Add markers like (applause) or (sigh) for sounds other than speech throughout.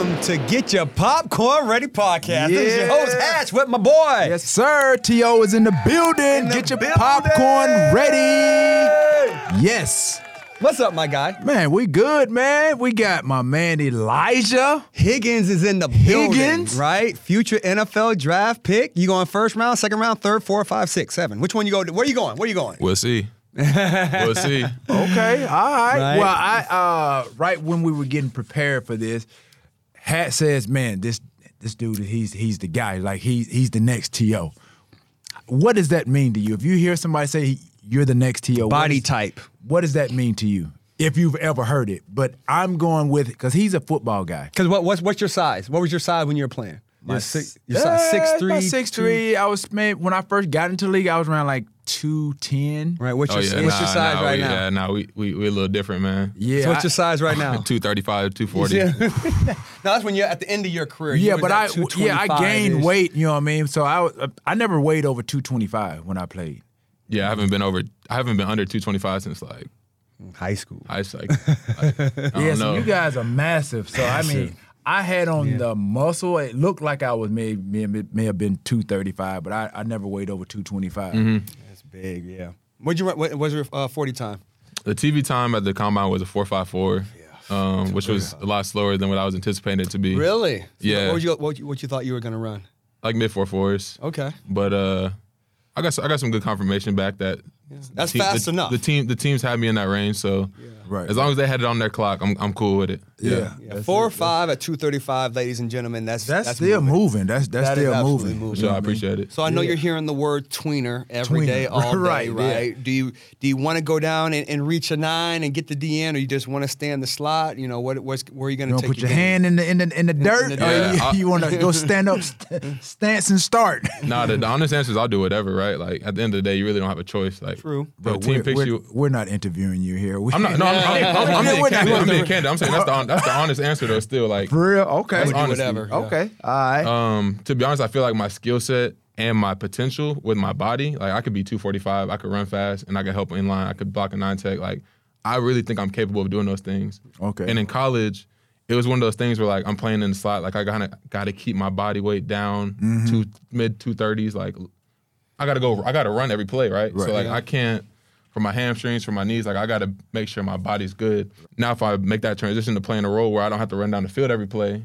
Welcome to Get Your Popcorn Ready podcast. This is your host, Yeah. Hatch, with my boy. Yes, sir. T.O. is in the building. the Get your building. popcorn ready. Yes. What's up, my guy? Man, we good, man. We got my man Elijah. Higgins is in the building, Higgins? right? Future NFL draft pick. You going first round, second round, third, four, five, six, seven? Which one you go? Where you going? Where you going? We'll see. we'll see. (laughs) Okay, all right. Right. Well, I uh right when we were getting prepared for this, Hatch says, "Man, this this dude, he's he's the guy. Like he's he's the next T.O." What does that mean to you? If you hear somebody say you're the next T.O., Body is- type. What does that mean to you? If you've ever heard it, but I'm going with because he's a football guy. Because what, what's what's your size? What was your size when you were playing? You're six, your size Yeah, six three. six three. I was man when I first got into the league, I was around like two ten. Right. What's Oh your yeah, what's nah, your size nah, right we, now? Yeah, nah, we we we a little different, man. Yeah, So what's I- your size right now? (laughs) Two thirty five, two forty. Yeah. (laughs) (laughs) no, that's when you're at the end of your career. You Yeah, was but I yeah I gained 225-ish. weight. You know what I mean. So I I never weighed over two twenty five when I played. Yeah, I haven't been over. I haven't been under two twenty five since like High school. I was like, like I don't Yeah, so know. you guys are massive. So I mean, I had on the muscle. It looked like I was may may, may have been two thirty five, but I, I never weighed over two twenty five. That's mm-hmm. Big. Yeah. What'd you run? What was your uh, forty time? the TV time at the combine was a four five four, um, which was a lot slower than what I was anticipating it to be. Really? Yeah. What, you, what, you, what you thought you were gonna run? Like mid four fours. Okay. But uh, I got I got some good confirmation back that That's the, fast the, enough. The team the teams had me in that range, so Right. as long as they had it on their clock, I'm I'm cool with it. Yeah. Yeah, four or five at two thirty five, ladies and gentlemen. That's That's, still moving. moving. That's that's That is still absolutely moving. moving. So I appreciate it. So I know you're hearing the word tweener every Tweener. day, all (laughs) day, Right, right? yeah. Do you do you want to go down and, and reach a nine and get the DN, or you just want to stay in the slot? You know, what what's where are you going to take to put your game? hand in the in the in the dirt, the or dirt. you, Yeah, I- (laughs) you want to go stand up, st- (laughs) stance and start? Nah, the, the honest answer is I'll do whatever, right? Like at the end of the day, you really don't have a choice. Like, True. The But team we're, picks you. we're not interviewing you here. We, I'm not. No, I'm, I'm, I'm, I'm being candid. I'm being candid. I'm saying that's the hon- that's the honest answer though. Still, like, for real. Okay. That's honesty. whatever. yeah. Okay. All right. um, to be honest, I feel like my skill set and my potential with my body, like I could be 245, I could run fast, and I could help in line. I could block a nine tech. Like, I really think I'm capable of doing those things. Okay. And in college, it was one of those things where like I'm playing in the slot, like I kind of got to keep my body weight down Mm-hmm. to mid 230s. Like, I got to go. I got to run every play, right? Right. So like Yeah. I can't. For my hamstrings, for my knees, like I got to make sure my body's good. Now, if I make that transition to playing a role where I don't have to run down the field every play,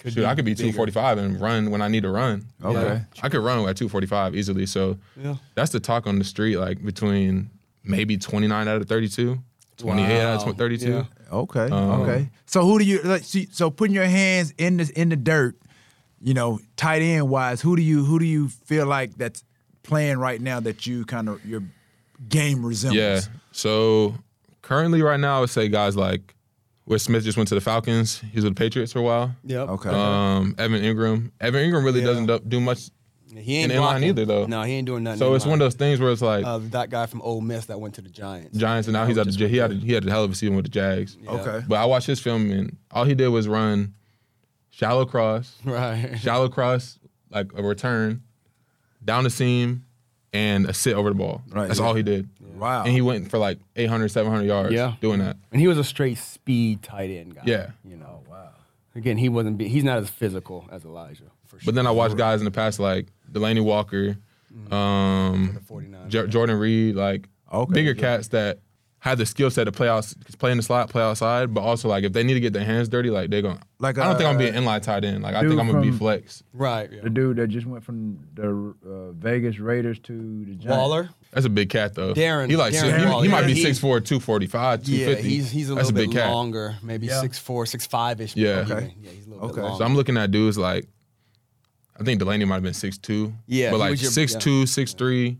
Could Shoot, I could be 245 and run when I need to run. Okay. Like, I could run at 245 easily. So Yeah. that's the talk on the street, like between maybe 29 out of 32, 28 out of 32. Yeah. Okay. Um, okay. So who do you like? See, so putting your hands in the in the dirt, you know, tight end wise, who do you who do you feel like that's playing right now that you kind of your game resembles? Yeah. So currently, right now, I would say guys like Wes Smith just went to the Falcons. He was with the Patriots for a while. Yep. Okay. Um, Evan Engram. Evan Engram really Yeah. doesn't do, do much. He ain't in inline blocking. either, though. No, he ain't doing nothing. So it's inline. one of those things where it's like uh, that guy from Ole Miss that went to the Giants. Giants, and now he's at the, he had a, he had a hell of a season with the Jags. Yeah. Okay. But I watched his film, and all he did was run shallow cross. (laughs) Right. shallow cross, like a return, down the seam, and a sit over the ball. Right, That's yeah. all he did. Wow. And he went for like 800, 700 yards Yeah. doing that. And he was a straight speed tight end guy. Yeah. You know. Wow. Again, he wasn't. Be, he's not as physical as Elijah. For sure. But then I watched guys in the past like Delanie Walker, um, the 49. J- Jordan Reed, like Okay, bigger yeah. cats that had the skill set to play out, play in the slot, play outside, but also like if they need to get their hands dirty, like they're gonna. Like, I don't think I'm uh, gonna be an inline tight end. Like I think I'm gonna be flex. Right. Yeah. The dude that just went from the uh, Vegas Raiders to the Giants. Waller. That's a big cat though. Darren- he like Darren he, Waller. he might be He- 6'4", 245, Yeah, he's he's a That's little a big bit cat. longer, maybe Yeah. six four, six five ish. Yeah. Okay. Yeah, he's a little bit Okay. longer. So I'm looking at dudes like, I think Delanie might have been 6'2". Yeah, but he like was your- 6'2", 6'3",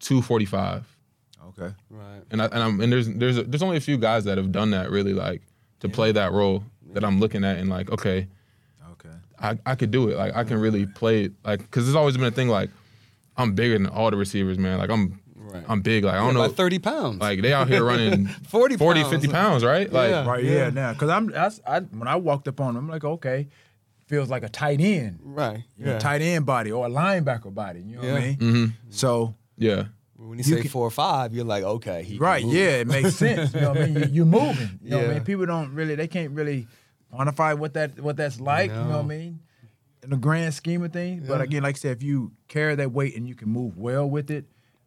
245. Okay. right. And I, and I'm and there's there's there's only a few guys that have done that really like to play that role that I'm looking at and like okay Okay. I, I could do it like I can really play it like because there's always been a thing like I'm bigger than all the receivers man like I'm Right. I'm big like I don't Yeah, know thirty pounds. like they out here running (laughs) 40 40 pounds. 50 pounds right like Yeah. Right. Yeah. Now, because I'm that's, I when I walked up on him, I'm like, okay, feels like a tight end, right. you know, Yeah. tight end body or a linebacker body. You know what I mean? Mm-hmm. So yeah When you, You say can- four or five, you're like, okay, right, yeah, it makes (laughs) sense. You know what I mean? You, you're moving. You know what I Yeah. mean? People don't really, they can't really quantify what that what that's like. You know what I mean? In the grand scheme of things. But again, like I said, if you carry that weight and you can move well with it,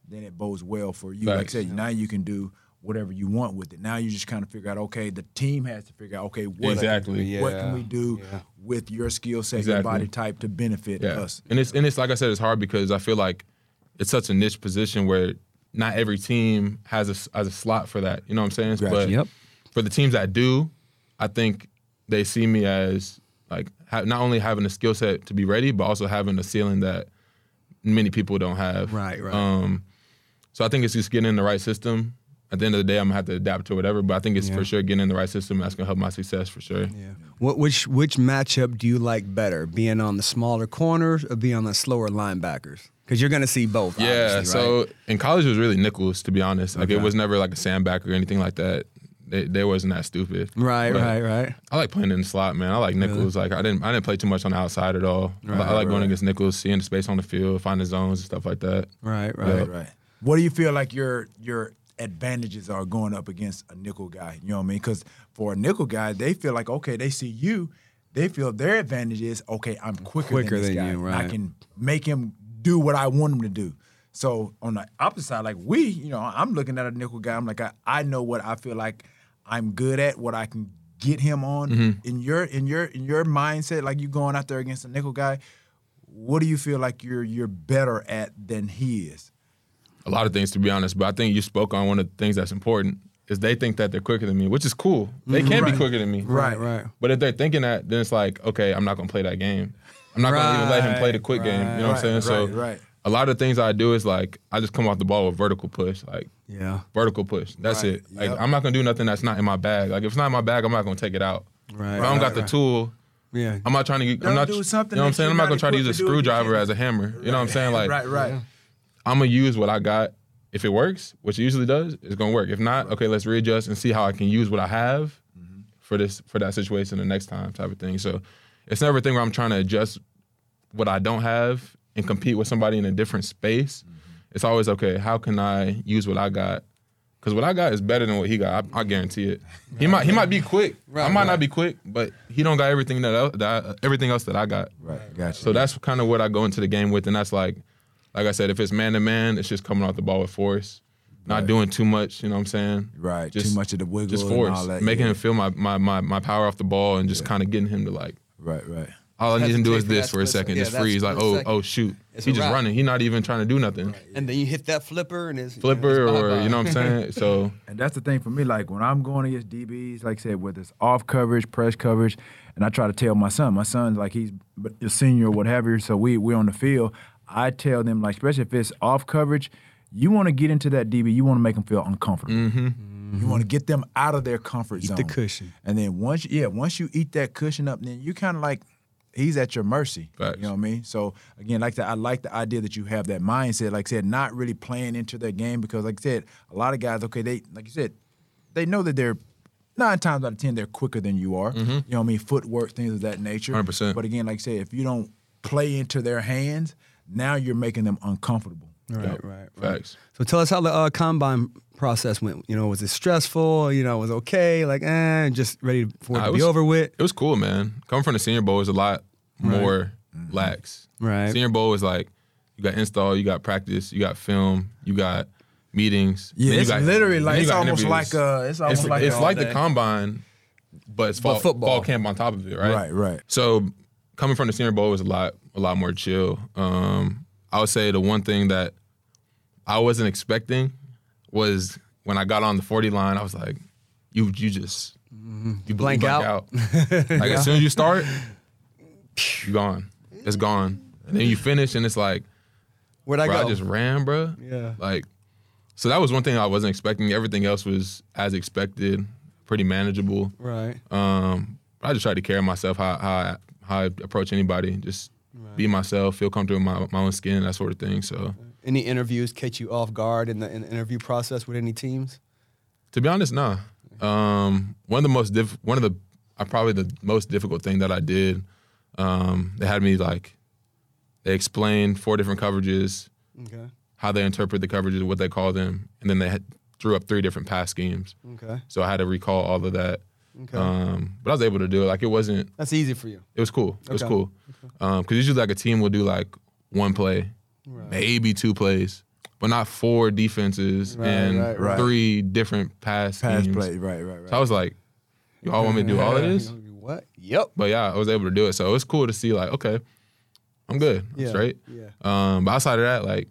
then it bodes well for you. Like I said, now you can do whatever you want with it. Now you just kind of figure out, okay, the team has to figure out, okay, what, Exactly. what Yeah. can we do Yeah. with your skill set, your body type to benefit Yeah, us. and it's and it's like I said, it's hard because I feel like it's such a niche position where not every team has a has a slot for that. You know what I'm saying? Gotcha. But Yep. for the teams that do, I think they see me as like ha- not only having a skill set to be ready, but also having a ceiling that many people don't have. Right, right. Um, so I think it's just getting in the right system. At the end of the day, I'm gonna have to adapt to whatever, but I think it's Yeah. for sure getting in the right system that's gonna help my success for sure. Yeah. What which which matchup do you like better? Being on the smaller corners or being on the slower linebackers? Because you're gonna see both. Yeah, so right? in college it was really nickels to be honest. Like it was never like a sandback or anything like that. They, they wasn't that stupid. right, But right, right. I like playing in the slot, man. I like nickels. Like I didn't I didn't play too much on the outside at all. I I, like going against nickels, seeing the space on the field, finding zones and stuff like that. Right, right. Right, right. What do you feel like your your advantages are going up against a nickel guy? You know what I mean? Because for a nickel guy, they feel like okay, they see you, they feel their advantage is okay. I'm quicker, Quicker than this than guy. you, and I can make him do what I want them to do. So on the opposite side, like we, you know, I'm looking at a nickel guy. I'm like, I, I know what I feel like I'm good at, what I can get him on. Mm-hmm. In your in your in your mindset, like you going out there against a nickel guy, what do you feel like you're you're better at than he is? A lot of things to be honest, but I think you spoke on one of the things that's important is they think that they're quicker than me, which is cool. They can be quicker than me. Right. right. But if they're thinking that, then it's like, okay, I'm not gonna play that game. I'm not gonna even let him play the quick game. You know what I'm Right, saying? So right, right. a lot of things I do is like I just come off the ball with vertical push. Like Yeah. vertical push. That's Right, it. Like yep. I'm not gonna do nothing that's not in my bag. Like if it's not in my bag, I'm not gonna take it out. Right. If I don't got the right. tool, Yeah. I'm not trying to. get- I'm not. do You know what I'm saying? I'm not not gonna try to use a equipped to do if you screwdriver as a hammer. You know what I'm saying? (laughs) Like right, right. I'm gonna use what I got. If it works, which it usually does, it's gonna work. If not, okay, let's readjust and see how I can use what I have Mm-hmm. for this for that situation the next time type of thing. So it's never a thing where I'm trying to adjust what I don't have and compete with somebody in a different space. Mm-hmm. It's always okay. How can I use what I got? Because what I got is better than what he got. I, I guarantee it. He might he might be quick. (laughs) I might right. not be quick, but he don't got everything that, that I- everything else that I got. Right, gotcha. So that's kind of what I go into the game with, and that's like, like I said, if it's man to man, it's just coming off the ball with force, not doing too much. You know what I'm saying? right, Just too much of the wiggle, Just and force, all that. making yeah. him feel my, my my my power off the ball, and just kind of getting him to like, right, right. All I need him to do is this for a second, second. just Yeah, freeze, like, oh, oh second. oh shoot, It's he just wrap. running, he not even trying to do nothing, And then you hit that flipper and it's you know, flipper it's or you know what I'm saying. (laughs) So And that's the thing for me. Like when I'm going against DBs, like I said, whether it's off coverage, press coverage, and I try to tell my son. My son's like he's a senior or what have you. So we we on the field. I tell them like, especially if it's off coverage, you want to get into that DB. You want to make them feel uncomfortable. Mm-hmm. You want to get them out of their comfort Eat zone. Eat the cushion. And then once, yeah, once you eat that cushion up, then you kind of like he's at your mercy. Facts. You know what I mean? So again, like that, I like the idea that you have that mindset. Like I said, not really playing into their game because, like I said, a lot of guys, okay, they like you said, they know that they're nine times out of ten they're quicker than you are. Mm-hmm. You know what I mean? Footwork, things of that nature. 100%. But again, like I said, if you don't play into their hands, now you're making them uncomfortable. Right, Yep. right, right. facts. So tell us how the uh, combine process went. You know, was it stressful? You know, was it okay? Like, eh, just ready for it Nah, to it be over with. It was cool, man. Coming from the Senior Bowl was a lot more lax. Right. Senior Bowl is like you got install, you got practice, you got film, you got meetings. Yeah, then you it's got- literally like you almost interviews. like a it's almost it's like it's a- like the combine, but it's fall, football. fall camp on top of it, right? Right, right. So coming from the Senior Bowl was a lot a lot more chill. Um, I would say the one thing that I wasn't expecting was when I got on the forty line, I was like, you you just you Blank out. (laughs) like as soon as you start, you're gone. It's gone. And then you finish, and it's like, Where'd I bro, I just ran, bro. Yeah. Like, so that was one thing I wasn't expecting. Everything else was as expected, pretty manageable. right. Um, I just tried to carry myself how how I, how I approach anybody, just be myself, feel comfortable in my, my own skin, that sort of thing. So, Any interviews catch you off guard in the, in the interview process with any teams? to be honest, nah. Um, one of the most diff- one of the uh, probably the most difficult thing that I did. Um, they had me like they explained four different coverages, Okay. how they interpret the coverages, what they call them, and then they had, drew up three different pass schemes. Okay. So I had to recall all of that. Okay. Um, but I was able to do it. Like it wasn't. That's easy for you. It was cool. It was Okay. cool. Because usually like a team will do like one play, maybe two plays, but not four defenses Right, and right, right. three different pass Pass schemes. play, right, right, right. So I was like, y'all want me to do all of this? What? Yep. But yeah, I was able to do it. So it was cool to see like, okay, I'm good. I'm Yeah, straight. yeah. Um, but outside of that, like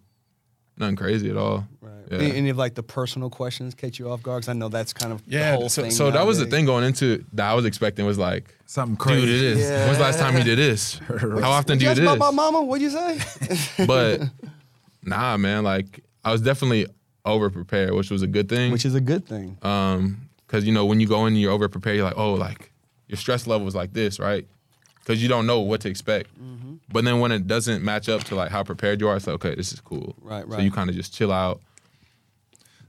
nothing crazy at all. Right. Yeah. Any, any of like the personal questions catch you off guard? Because I know that's kind of the Yeah. whole So, thing so that was the thing going into that I was expecting was like, Something crazy. dude, it is. Yeah. When's the last time you did this? (laughs) How often do you Yes, do my, this? my mama. What'd you say? (laughs) But nah, man, like I was definitely over prepared, which was a good thing. Which is a good thing. um, because you know when you go in, you're over prepared. You're like, oh, like your stress level is like this, right? Because you don't know what to expect. Mm-hmm. But then when it doesn't match up to like how prepared you are, it's like, okay, this is cool. Right, right. So you kind of just chill out,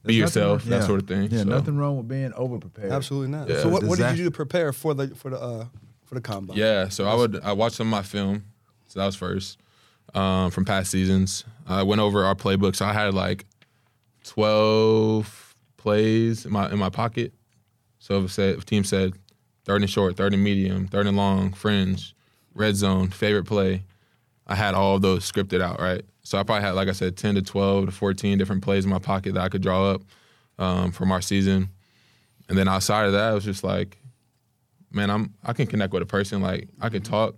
be yourself, wrong- that yeah. sort of thing. Yeah, So, nothing wrong with being over prepared. Absolutely not. Yeah. So what, what did you do to prepare for the for the uh, for the combine? Yeah, so I would I watched some of my film, so that was first um, from past seasons. I went over our playbook, so I had like twelve plays in my in my pocket. So if, it said, if team said third and short, third and medium, third and long, fringe, red zone, favorite play, I had all of those scripted out, right? So I probably had, like I said, ten to twelve to fourteen different plays in my pocket that I could draw up um, from our season. And then outside of that, it was just like man, I'm I can connect with a person. Like I can talk,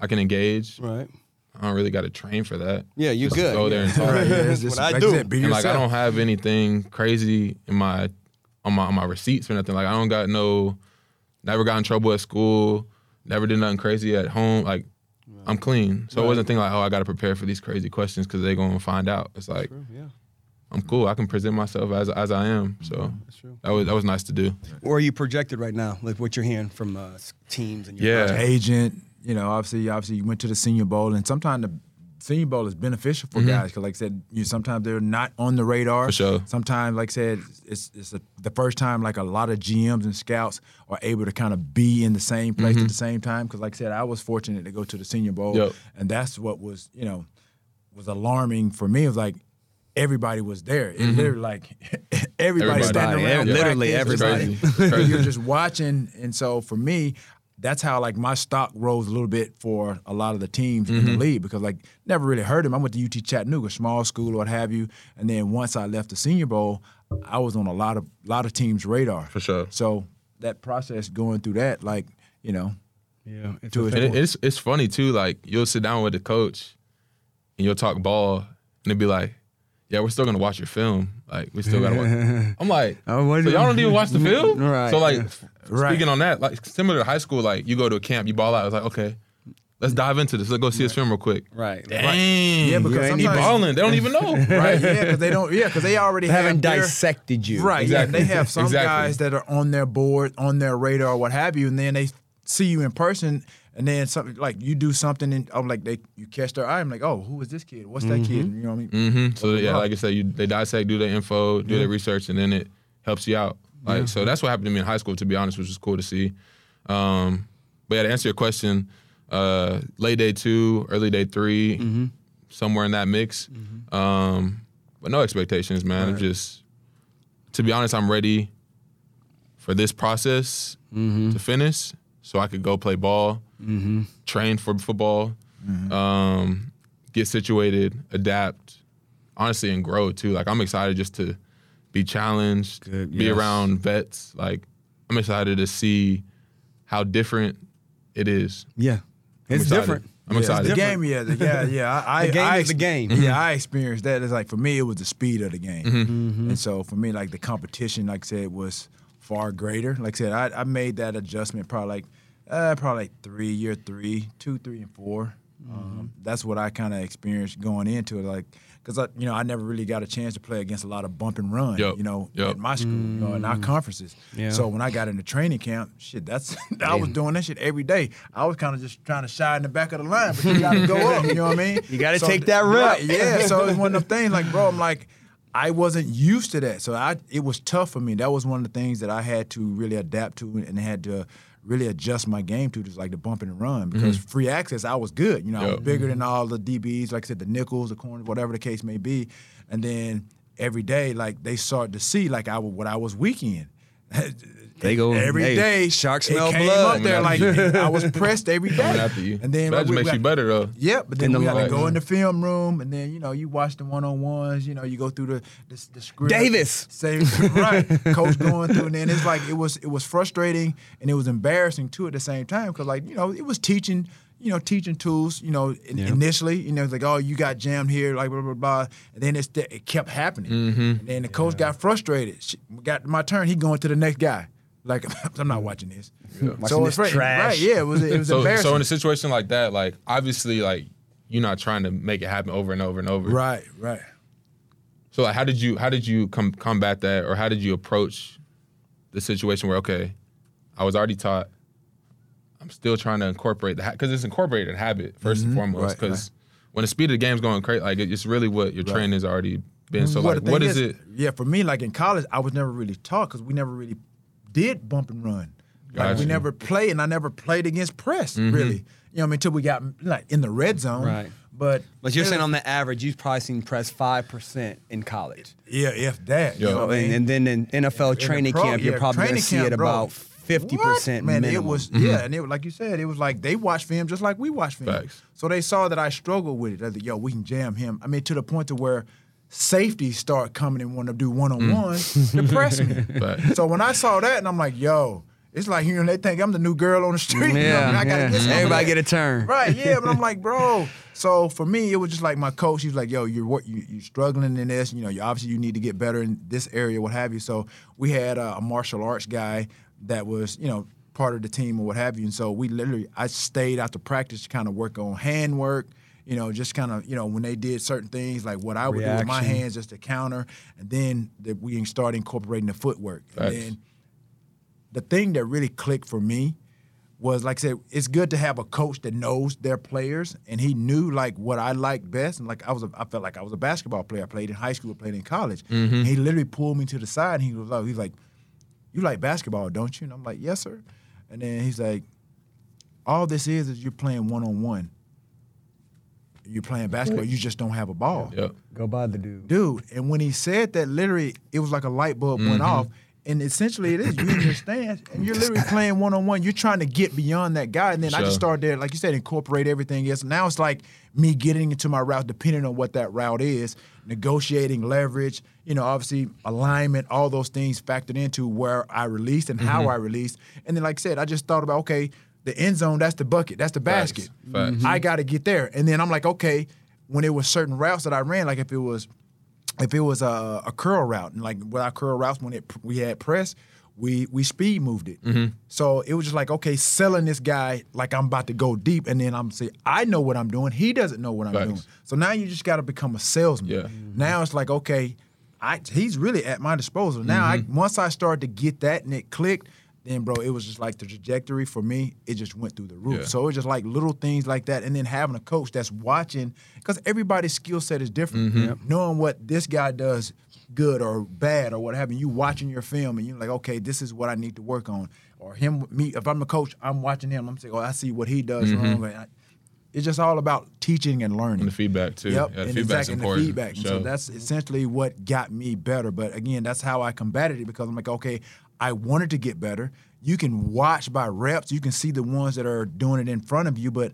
I can engage. Right. I don't really got to train for that. Yeah, you Just good. Go there and talk. Right, (laughs) yeah, That's it's just what I like do. said, be And like I don't have anything crazy in my on my on my receipts or nothing. Like I don't got no, never got in trouble at school, never did nothing crazy at home. Like I'm clean, so it wasn't thinking like, oh, I got to prepare for these crazy questions because they're gonna find out. It's like True, yeah, I'm cool. I can present myself as as I am. So that's true. that was that was nice to do. Where are you projected right now? Like what you're hearing from uh, teams and your Yeah. agent. You know, obviously, obviously, you went to the Senior Bowl, and sometimes the Senior Bowl is beneficial for guys because, like I said, you sometimes they're not on the radar. Mm-hmm. For sure. Sometimes, like I said, it's it's a, the first time like a lot of GMs and scouts are able to kind of be in the same place at the same time. Because, like I said, I was fortunate to go to the Senior Bowl, Yep. and that's what was you know was alarming for me. It was like. Everybody was there. It literally like (laughs) everybody, Everybody. standing Yeah, around. literally everybody. like- crazy. you're just watching, and so for me, that's how like my stock rose a little bit for a lot of the teams in Mm-hmm. the league because like never really heard him. I went to UT Chattanooga, small school, or what have you, and then once I left the Senior Bowl, I was on a lot of lot of teams' radar For sure. So that process going through that, like you know, Yeah, it's To a his fair- And it, it's it's funny too. Like you'll sit down with the coach, and you'll talk ball, and it'll be like, "Yeah, we're still gonna watch your film. Like we still gotta watch." (laughs) I'm like, Oh, "So y'all don't even watch the (laughs) film?" Right, So like, yeah. Right. speaking on that, like similar to high school, like you go to a camp, you ball out. It's like, okay, let's dive into this. Let's go see his film real quick. right. Dang, Yeah, because you ain't sometimes- balling. They don't even know. (laughs) right? Yeah, because they don't. Yeah, because they already They haven't their- dissected you. Right. Exactly. Yeah, they have some Exactly. guys that are on their board, on their radar, what have you, and then they see you in person, and then something like you do something, and I'm like they you catch their eye. I'm like, oh, who is this kid? What's that kid? You know what I mean? hmm So yeah, like I said, you they dissect, do their info, do their research, and then it helps you out. Like so, that's what happened to me in high school. To be honest, which was cool to see. Um, but yeah, to answer your question, uh, late day two, early day 3 somewhere in that mix. Um, but no expectations, man. I'm just, to be honest, I'm ready for this process to finish, so I could go play ball, train for football, um, get situated, adapt, honestly, and grow too. Like I'm excited just to be challenged, Good, be yes. around vets. Like I'm excited to see how different it is. Yeah, I'm it's excited. different. I'm Yeah, excited. The game, yeah, the, yeah, yeah. I, (laughs) The game I, is the game. Yeah, I experienced that. It's like for me, it was the speed of the game, Mm-hmm. and so for me, like the competition, like I said, was far greater. Like I said, I, I made that adjustment probably like uh, probably like three, year three, two, three, and 4 Um, that's what I kind of experienced going into it, like because I, you know, I never really got a chance to play against a lot of bump and run, Yup, you know, yup. at my school, you know, in our conferences. Yeah. So when I got into training camp, shit, that's (laughs) I was doing that shit every day. I was kind of just trying to shy in the back of the line, but you got to go up. You know what I mean? (laughs) You gotta take that rep. right, yeah. (laughs) So it's one of the things. Like, bro, I'm like, I wasn't used to that, so I it was tough for me. That was one of the things that I had to really adapt to and had to really adjust my game to, just like the bump and run. Because mm-hmm. free access, I was good. You know, I was bigger than mm-hmm. all the DBs. Like I said, the nickels, the corners, whatever the case may be. And then every day, like they start to see like I what I was weak in. (laughs) They go every hey, day. Shark it smell came blood. up there like (laughs) I was pressed every day. Coming after you. And then that like, just makes got- you better though. Yeah, but then In the we had to go in the film room, and then you know you watch the one on ones. You know you go through the the, the script. Davis. say (laughs) right, coach going through, and then it's like it was it was frustrating and it was embarrassing too at the same time because like you know it was teaching. You know, teaching tools. You know, in, Yeah. initially, you know, it's like, oh, you got jammed here, like blah blah blah, and then it's it kept happening. Mm-hmm. And then the coach got frustrated. Sh- Got my turn. He going to the next guy. Like (laughs) I'm not watching this. Watching So it's right, trash. right? Yeah, it was it was So, embarrassing. so in a situation like that, like obviously, like you're not trying to make it happen over and over and over. right, right. So like, how did you how did you com- combat that, or how did you approach the situation where okay, I was already taught, I'm still trying to incorporate the because it's incorporated habit 1st and foremost. Mm-hmm. Right, Because when the speed of the game's going crazy, like it's really what your training has already been. So Well, like, the what thing is, it? Yeah, for me, like in college, I was never really taught because we never really did bump and run. Like Gotcha. we never played, and I never played against press mm-hmm. really. You know, what I mean, until we got like in the red zone. Right. But But you're saying on the average, you've probably seen press five percent in college. yeah, if that. You know what I mean? and, and then in NFL In training pro- camp, you're probably going to see camp, it bro. about fifty percent What? Man, minimum. it was mm-hmm. yeah, and it like you said, it was like they watch film just like we watch film. Facts. So they saw that I struggled with it. They're like, yo, we can jam him. I mean, to the point to where safeties start coming and want to do one on ones to press me. (laughs) Facts. So when I saw that, and I'm like, yo, it's like you know they think I'm the new girl on the street. you know, Yeah, and (laughs) I yeah. get Everybody get a turn. Right, yeah, but I'm (laughs) like, bro. So for me, it was just like my coach. He was like, "Yo, you're what you you struggling in this. You know, you obviously you need to get better in this area, what have you." So we had a, a martial arts guy that was, you know, part of the team or what have you. And so we literally, I stayed out to practice to kind of work on hand work. You know, just kind of, you know, when they did certain things, like what I would do with my hands just to counter, and then that we started incorporating the footwork. And then the thing that really clicked for me was like I said, it's good to have a coach that knows their players, and he knew like what I liked best, and like I was, a, I felt like I was a basketball player. I played in high school, I played in college. And he literally pulled me to the side, and he was like, he's like, "You like basketball, don't you?" And I'm like, "Yes, sir." And then he's like, "All this is is you're playing one on one. You're playing basketball. You just don't have a ball." Yep. Go by the dude. dude. And when he said that, literally, it was like a light bulb went mm-hmm. off. And essentially, it is you in your stance, and you're literally (laughs) playing one on one. You're trying to get beyond that guy, and then I just started there, like you said, incorporate everything else. Now it's like me getting into my route, depending on what that route is, negotiating leverage. You know, obviously alignment, all those things factored into where I released and how mm-hmm. I released. And then, like I said, I just thought about okay, the end zone, that's the bucket, that's the Facts. basket. Facts. I got to get there, and then I'm like, okay, when it was certain routes that I ran, like if it was if it was a, a curl route and like with our curl routes when it we had press we we speed moved it Mm-hmm. so it was just like okay selling this guy like i'm about to go deep and then i'm say i know what i'm doing he doesn't know what i'm Facts. doing so now you just got to become a salesman Yeah. now it's like okay I, he's really at my disposal now I, Mm-hmm. once i started to get that and it clicked then bro it was just like the trajectory for me it just went through the roof Yeah. so it was just like little things like that and then having a coach that's watching because everybody's skill set is different Mm-hmm. knowing what this guy does good or bad or what have you, you watching your film and you're like, okay, this is what I need to work on. Or him, me, if I'm a coach, I'm watching him, I'm saying, oh, I see what he does wrong. And I- It's just all about teaching and learning. And the feedback too. Yep, Yeah, and feedback's exactly, and the feedback. And Sure. So that's essentially what got me better. But again, that's how I combated it because I'm like, okay, I wanted to get better. You can watch by reps. You can see the ones that are doing it in front of you, but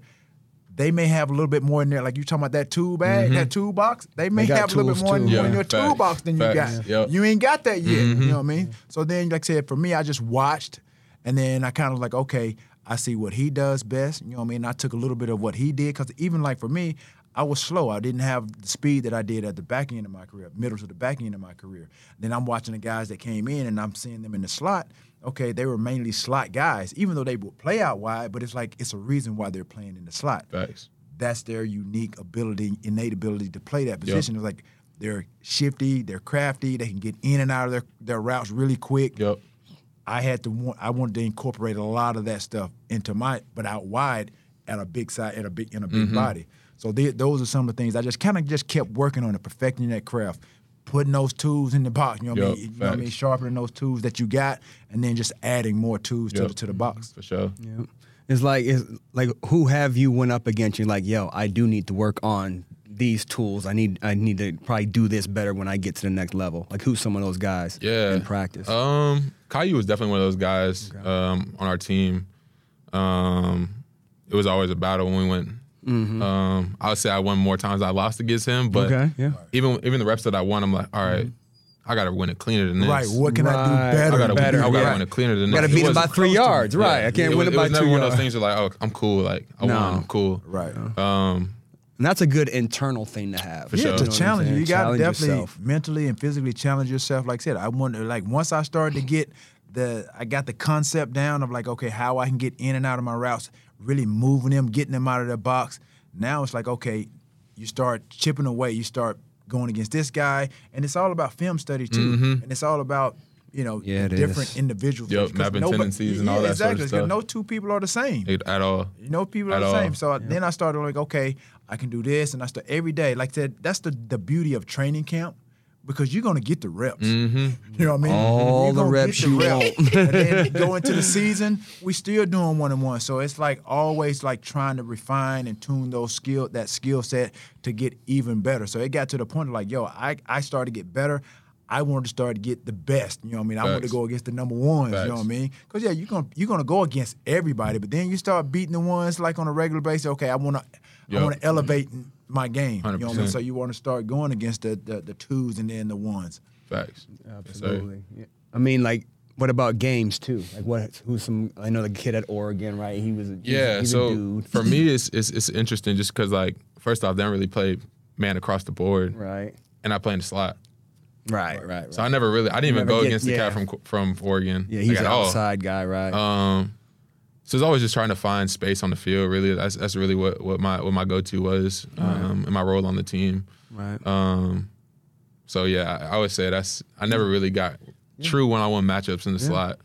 they may have a little bit more in there. Like you talking about that tool bag, that mm-hmm. toolbox. They may They have a little bit tools more, too. more Yeah, in your facts, toolbox than you facts. got. Yep. You ain't got that yet. You know what I mm-hmm. mean? So then, like I said, for me, I just watched, and then I kind of like, okay, I see what he does best. You know what I mean? I took a little bit of what he did because even like for me, I was slow. I didn't have the speed that I did at the back end of my career, middle to the back end of my career. Then I'm watching the guys that came in and I'm seeing them in the slot. Okay, they were mainly slot guys, even though they would play out wide, but it's like it's a reason why they're playing in the slot Facts. that's their unique ability, innate ability to play that position. It's like they're shifty, they're crafty, they can get in and out of their, their routes really quick. Yep. I had to want, I wanted to incorporate a lot of that stuff into my, but out wide at a big side, at a big in a Mm-hmm. big body. So the, those are some of the things I just kind of just kept working on it, perfecting that craft, putting those tools in the box. You know what I Yup, mean? You know what I mean? Sharpening those tools that you got, and then just adding more tools to the to the box. For sure. Yeah. It's like it's like who have you went up against You're like, yo, I do need to work on these tools. I need I need to probably do this better when I get to the next level. Like who's some of those guys? Yeah. in practice. Um, Caillou was definitely one of those guys um, on our team. Um, it was always a battle when we went. Um, I would say I won more times I lost against him, but Okay, yeah. even even the reps that I won, I'm like, all right, I gotta win it cleaner than this. Right. What can I do better? I gotta, better, I gotta yeah. win it cleaner than this. Got to beat It him by three close to yards, yeah, right? I can't it win was, it by was never two one of those things where like, oh, I'm cool, like I No. won, I'm cool. Right. Um, And that's a good internal thing to have. For yeah, sure. to You know challenge you. You got to definitely yourself. mentally and physically challenge yourself. Like I said, I wonder, like once I started to get the, I got the concept down of like, okay, how I can get in and out of my routes, really moving them, getting them out of their box. Now it's like, okay, you start chipping away. You start going against this guy, and it's all about film study too, mm-hmm. and it's all about. You know, Yeah, different is. individuals. Yup, because mapping nobody- tendencies and all that sort of stuff. No two people are the same. it- at all. No know, people are the all. same. So then I started like, okay, I can do this, and I start every day. Like I said, that's the the beauty of training camp because you're gonna get the reps. Mm-hmm. (laughs) You know what I mean? All You're the reps you want. and then (laughs) go into the season, we still doing one on one. So it's like always like trying to refine and tune those skill that skill set to get even better. So it got to the point of like, yo, I I started to get better. I wanted to start to get the best. You know what I mean? I wanted to go against the number ones. You know what I mean? Because yeah, you're gonna you're gonna go against everybody, but then you start beating the ones like on a regular basis. Okay, I wanna I wanna elevate my game. You know what I mean? So you want to start going against the, the the twos and then the ones. Facts. Absolutely. Yeah. I mean, like, what about games too? Like, what? Who's some? I know the kid at Oregon, right? He was. A, Yeah, he's a so dude. for me, (laughs) it's, it's it's interesting just because like first off, they don't really play man across the board, right, and I play in the slot, right, right. right. so I never really I didn't even go get- against the yeah. cat from from Oregon. yeah, he's at an all. outside guy, right? Um, so it's always just trying to find space on the field. Really, that's that's really what what my what my go to was, um, and my role on the team. right. Um, so yeah, I, I would say that's I never really got true one on one matchups in the slot.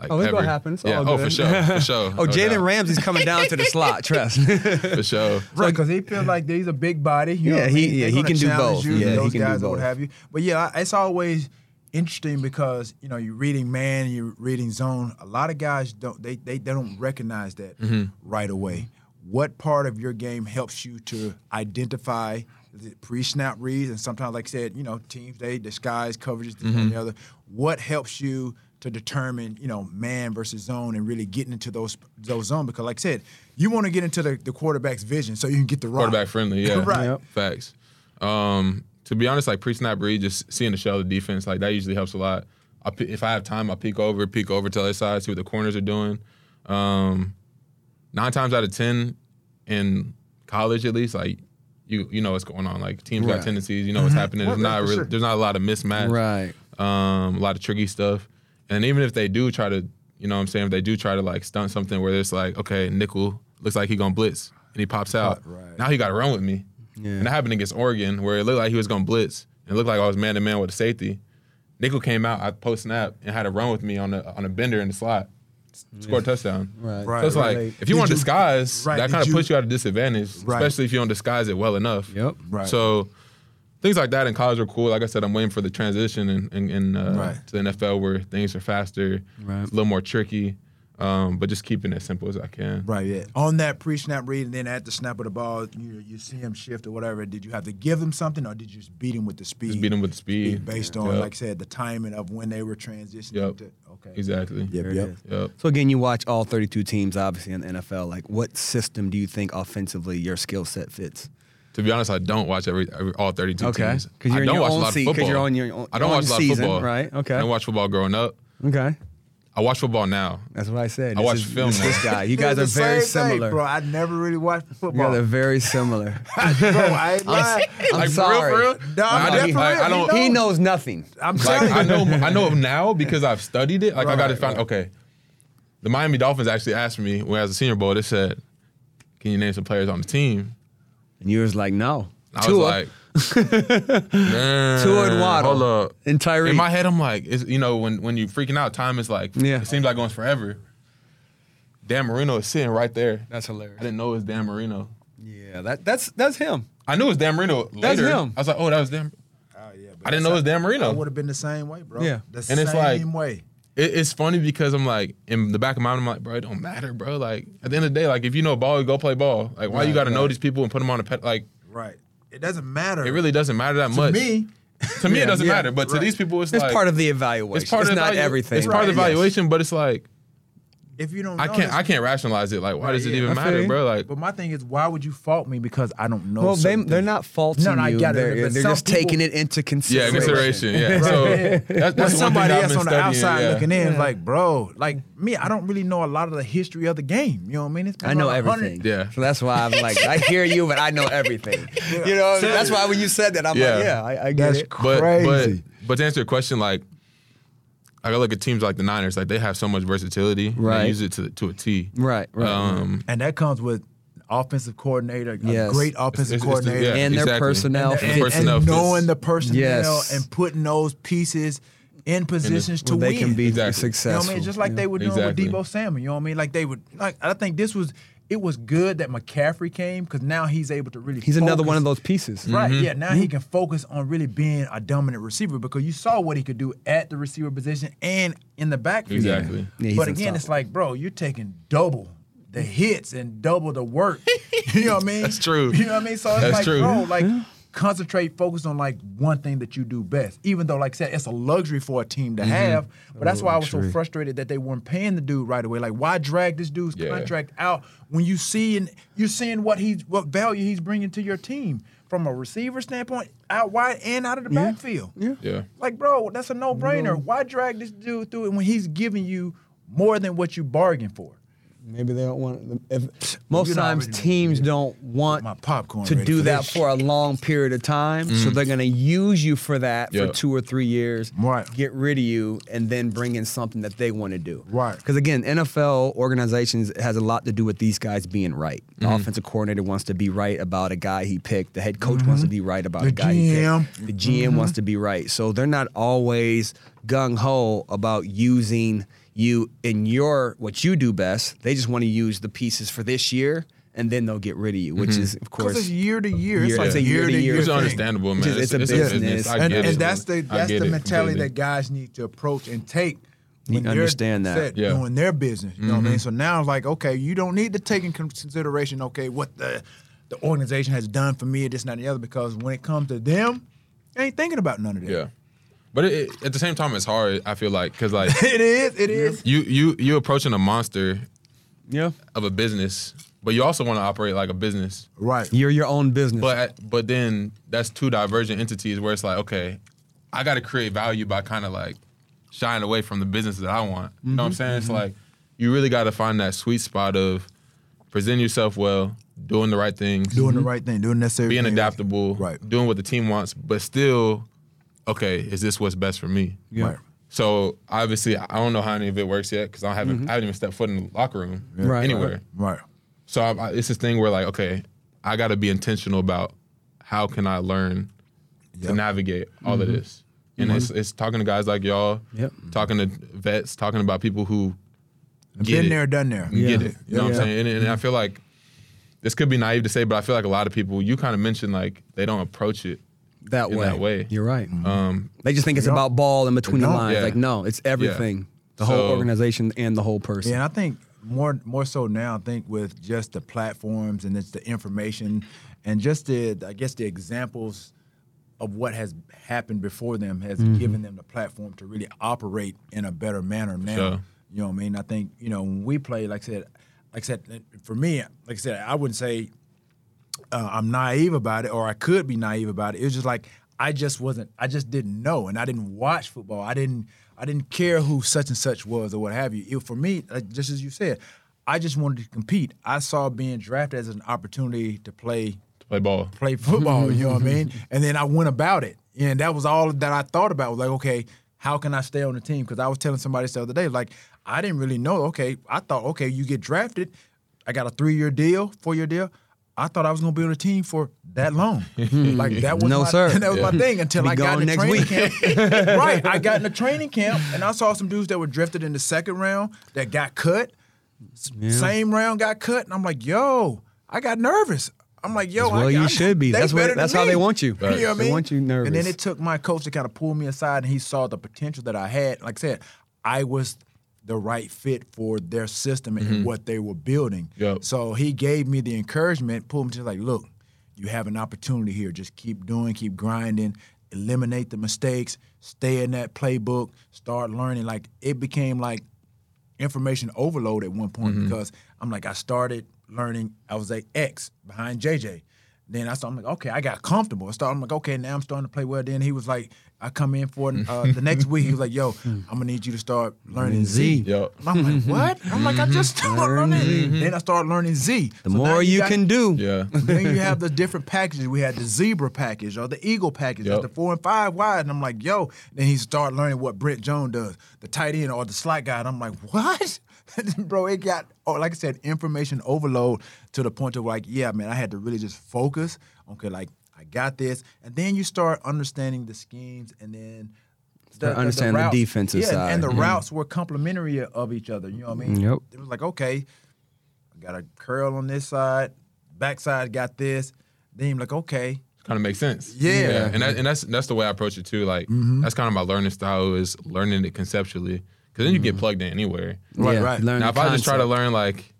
Like Oh, it's ever. gonna happen. It's yeah. all Oh, good. for sure, for (laughs) sure. oh, No Jalen doubt. Ramsey's coming down to the slot. Trust. (laughs) for sure. (laughs) Right, because he feels like he's a big body. You know Yeah, what I he- mean? yeah, They're he can do challenge both. You, Yeah, he can do guys or what have you. But yeah, it's always interesting because you know you're reading man, you're reading zone. A lot of guys don't they they, they don't recognize that Mm-hmm. right away. What part of your game helps you to identify the pre-snap reads and sometimes, like I said, you know, teams they disguise coverages this Mm-hmm. and the other. What helps you to determine, you know, man versus zone and really getting into those those zone Because, like I said, you want to get into the, the quarterback's vision so you can get the rock. quarterback friendly. (laughs) Yeah, Right. Yep. Facts. Um, to be honest, like pre-snap read, just seeing the shell of the defense, like that usually helps a lot. I, if I have time, I peek over, peek over to the other side, see what the corners are doing. Um, nine times out of ten, in college at least, like you you know what's going on. Like teams Right. got tendencies, you know what's happening. There's not really, sure. there's not a lot of mismatch right. um, a lot of tricky stuff. And even if they do try to, you know what I'm saying, if they do try to like stunt something where it's like, okay, nickel looks like he gonna blitz and he pops out. Right. Now he gotta run with me. Yeah. And that happened against Oregon where it looked like he was gonna blitz. And it looked like I was man to man with a safety. Nickel came out, I post snap and had a run with me on a on a bender in the slot. Scored a touchdown. Right. Right, So it's like right. if you want to disguise, right, that kind of puts you at a disadvantage, Right. especially if you don't disguise it well enough. Yep. Right. So things like that in college are cool. Like I said, I'm waiting for the transition in, in, in uh, Right. to the NFL where things are faster, Right. it's a little more tricky, um, but just keeping it as simple as I can. Right, yeah. On that pre-snap read, and then at the snap of the ball, you you see him shift or whatever. Did you have to give them something, or did you just beat him with the speed? Just beat him with the speed. based on, Yep. like I said, the timing of when they were transitioning. Yep. To, okay. Exactly. Yep. Yep. Yep. So again, you watch all 32 teams, obviously in the NFL. Like, what system do you think offensively your skill set fits? To be honest, I don't watch every, every all 32 Okay. teams. 'Cause you're I don't your watch own a lot se- of 'cause football. you're on your own- I don't own watch a lot season, of football. right? Okay. I didn't watch football growing up. Okay, I watch football now. that's what I said. I This watch is- film This, now. this guy, you guys are very same thing, similar. bro. I never really watched football. You football. guys are very similar. (laughs) bro, I ain't lying. I'm Like, for sorry. real, for real? No, I, I'm didn't- dead for real. I don't. He He knows nothing. I'm Like telling. I know, I know now because I've studied it. Like I got to find. right. Okay, the Miami Dolphins actually asked me when I was a Senior Bowl. They said, "Can you name some players on the team?" And you was like, no. I Tua. was like, (laughs) Man, Tua and Waddle. Hold up. And Tyreek. In my head, I'm like, it's, you know, when when you freaking out, time is like, Yeah. it seems like going forever. Dan Marino is sitting right there. That's hilarious. I didn't know it was Dan Marino. Yeah, that that's that's him. I knew it was Dan Marino later. That's him. I was like, oh, that was Dan. Oh, yeah, but I didn't know it was Dan I Marino. would have been the same way, bro. Yeah. the And it's like- same way. It, it's funny because I'm like, in the back of my mind, I'm like, bro, it don't matter, bro. Like, at the end of the day, like, if you know ball, go play ball. Like, why you got to know these people and put them on a pet? Like, Right. It doesn't matter. It really doesn't matter that to much. me. to me, Yeah, it doesn't yeah, matter. But to these people, it's, It's like part of the evaluation. it's part of not evalu- everything. It's part of the Right, yes. evaluation, but it's like If you don't, I can't I can't rationalize it. Like, why Right, does it yeah. even I matter, you. bro? Like, But my thing is, why would you fault me because I don't know? Well, they, they're not faulting No, no, I you. got it, They're, but they're just people- taking it into consideration. yeah, consideration. consideration. Yeah. (laughs) So (laughs) that's, that's one somebody else been on the outside yeah. looking in, is like, bro, like me, I don't really know a lot of the history of the game. You know what I mean? It's I know around a hundred- everything. Yeah. So that's why I'm like, I hear you, but I know everything. You know, that's why when you said that, I'm like, yeah, I, I get That's it. but, crazy. But but to answer your question, like I gotta look at teams like the Niners, like they have so much versatility. Right. They use it to to a T. Right, right. Um, and that comes with offensive coordinator, a Yes. great offensive It's- it's the- coordinator, yeah, and their personnel. And fit. and, personnel and knowing the personnel Yes. and putting those pieces in positions to where win. they can be Exactly. You know successful. what I mean? Just like Yeah. they were doing Exactly. with Deebo Samuel. You know what I mean? Like they would. Like I think this was. It was good that McCaffrey came because now he's able to really. He's another one of those pieces. Right. Mm-hmm. Yeah. Now he mm-hmm. can focus on really being a dominant receiver because you saw what he could do at the receiver position and in the backfield. Exactly. Yeah, but again, it's like, bro, you're taking double the hits and double the work. (laughs) you know what I mean? That's true. You know what I mean? So it's That's like, true. bro, like concentrate, focus on like one thing that you do best. Even though, like I said, it's a luxury for a team Mm-hmm. to have. But that's why I was so frustrated that they weren't paying the dude right away. Like, why drag this dude's Yeah. contract out when you see and you're seeing what he's what value he's bringing to your team from a receiver standpoint, out wide and out of the backfield. Yeah. yeah. Like, bro, that's a no brainer. Why drag this dude through it when he's giving you more than what you bargained for? Maybe they don't want. If most You know, I times teams don't want My popcorn to do that this. for a long period of time, so mm. they're going to use you for that Yeah. for two or three years, Right. get rid of you, and then bring in something that they want to do. Right. Because again, NFL organizations has a lot to do with these guys being right. The Mm-hmm. offensive coordinator wants to be right about a guy he picked. The head coach wants to mm-hmm. be right about The a guy he GM. picked. The GM wants mm-hmm. to be right. So they're not always gung ho about using you in your what you do best. They just want to use the pieces for this year, and then they'll get rid of you, which mm-hmm. is of Because course it's year to year. It's Year- like it's a a year to year. It's thing. understandable, man. It's- it's a business. I and, get and it. that's the that's the mentality that guys need to approach and take. Need when to they're understand that. set Yeah. doing their business. You know what I mean? Mm-hmm. So now it's like, okay, you don't need to take in consideration, okay, what the the organization has done for me, this, and that, and the other, because when it comes to them, they ain't thinking about none of that. Yeah. But it, it- at the same time, it's hard. I feel like because like (laughs) it is, it is. you you you approaching a monster yeah. of a business, but you also want to operate like a business. Right. You're your own business. But but then that's two divergent entities where it's like, okay, I got to create value by kind of like shying away from the business that I want. You know what I'm mm-hmm. saying? It's mm-hmm. like you really got to find that sweet spot of presenting yourself well, doing the right things, Doing the mm-hmm. right thing, doing necessary being thing. adaptable, Right. doing what the team wants, but still, okay, is this what's best for me? Yeah. Right. So obviously, I don't know how any of it works yet because I haven't mm-hmm. I haven't even stepped foot in the locker room Right, anywhere. Right. right. So I, I, it's this thing where like, okay, I got to be intentional about how can I learn to navigate all of mm-hmm. this, and it's mm-hmm. it's talking to guys like y'all, Yep. talking to vets, talking about people who get Been it, there, done there. get it. You know what Yeah. I'm saying? And, and I feel like this could be naive to say, but I feel like a lot of people you kind of mentioned like they don't approach it that way. that way. You're right. Um, They just think it's about ball in between the lines. Yeah. Like no, it's everything. The So- whole organization and the whole person. Yeah, and I think more more so now. I think with just the platforms and it's the information and just the I guess the examples of what has happened before them has Mm-hmm. given them the platform to really operate in a better manner now. Sure. You know what I mean? I think you know when we play, like I said, like I said, for me, like I said, I wouldn't say uh, I'm naive about it, or I could be naive about it. It was just like I just wasn't. I just didn't know, and I didn't watch football. I didn't. I didn't care who such and such was or what have you. It, for me, like, just as you said, I just wanted to compete. I saw being drafted as an opportunity to play to play ball. play football. you know what I mean? (laughs) And then I went about it, and that was all that I thought about. Was like, okay, how can I stay on the team? Because I was telling somebody this the other day, like I didn't really know. Okay, I thought, okay, you get drafted. I got a three year deal, four year deal. I thought I was gonna be on the team for that long. (laughs) like that was No, my, sir. (laughs) that was my thing until Be I got in the next training week. camp. (laughs) right, I got in the training camp and I saw some dudes that were drafted in the second round that got cut. S- Same round got cut, and I'm like, yo, I got nervous. I'm like, yo, Well, I, you I- should be. That's what- better than that's how me. they want you. You know what I They mean? want you nervous. And then it took my coach to kind of pull me aside, and he saw the potential that I had. Like I said, I was the right fit for their system and mm-hmm. what they were building. Yep. So he gave me the encouragement, pulled me to like, look, you have an opportunity here. Just keep doing, keep grinding, eliminate the mistakes, stay in that playbook, start learning. Like it became like information overload at one point mm-hmm. because I'm like I started learning. I was a X behind JJ. Then I started, I'm like, okay, I got comfortable. I started, I'm like, okay, now I'm starting to play well. Then he was like, I come in for uh, (laughs) the next week. He was like, yo, I'm gonna need you to start learning z yep i'm like, (laughs) what? I'm like, I just started Learn learning. Z. Then I started learning Z. The So more you got- can do. Yeah. (laughs) then you have the different packages. We had the zebra package or the eagle package, Yep. the four and five wide. And I'm like, yo. Then he started learning what Brent Jones does, the tight end or the slot guy. And I'm like, what? (laughs) Bro, it got, oh, like I said, information overload to the point of like, yeah, man, I had to really just focus. Okay, like, I got this. And then you start understanding the schemes and then. Start understanding the routes. defensive yeah, side. And the Mhm. routes were complementary of each other. You know what I mean? Yep. It was like, okay, I got a curl on this side, backside got this. Then you're like, okay, kind of makes sense. Yeah. and that, and that's that's the way I approach it too. Like that's kind of my learning style is learning it conceptually, because then you get mm-hmm. plugged in anywhere. Right, Yeah, right. learn Now, the if I just try to learn like,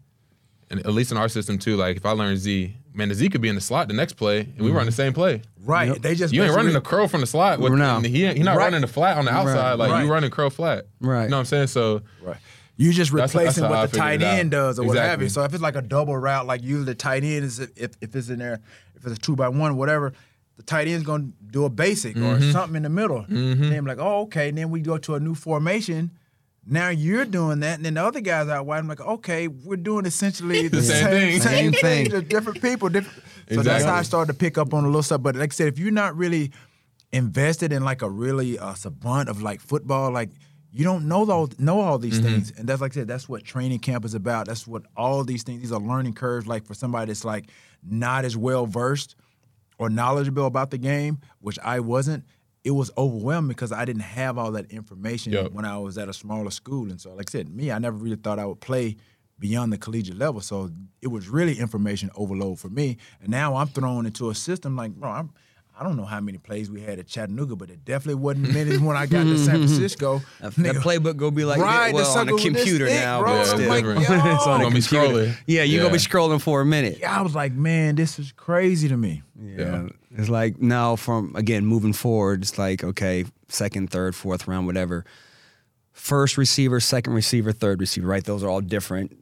and at least in our system too, like if I learn Z, man, the Z could be in the slot the next play, and we mm-hmm. run the same play. right. They just You ain't running the curl from the slot. With, No. and he he not Right. running the flat on the outside. Like Right. you running curl flat. Right. You know what I'm saying? So Right. You just replacing that's how I what the tight figured out. end does or what have you. So if it's like a double route, like usually the tight end is if, if it's in there, if it's a two by one, whatever, the tight end's gonna do a basic or Mm-hmm. something in the middle. And then I'm like, oh, okay. And then we go to a new formation. Now you're doing that, and then the other guys out wide. I'm like, okay, we're doing essentially (laughs) the, The same thing. Same Same, thing. thing. Just (laughs) different people, different. So that's how I started to pick up on a little stuff. But like I said, if you're not really invested in like a really uh, savant of like football, like you don't know those know all these things. And that's like I said, that's what training camp is about. That's what all these things. These are learning curves. Like for somebody that's like not as well versed or knowledgeable about the game, which I wasn't. It was overwhelming because I didn't have all that information Yup. when I was at a smaller school. And so, like I said, me, I never really thought I would play beyond the collegiate level. So it was really information overload for me. And now I'm thrown into a system like, bro, I'm, I don't know how many plays we had at Chattanooga, but it definitely wasn't many when I got to San (laughs) Francisco. That, Nigga, that playbook go be like Right, well, the on sucker a computer thick, now, bro. but Yeah, still. it's like, yo. (laughs) it's on a Gonna be computer. scrolling. Yeah, you're gonna be scrolling for a minute. Yeah, I was like, man, this is crazy to me. Yeah. It's like now from again moving forward, it's like okay, second, third, fourth round, whatever. First receiver, second receiver, third receiver, right? Those are all different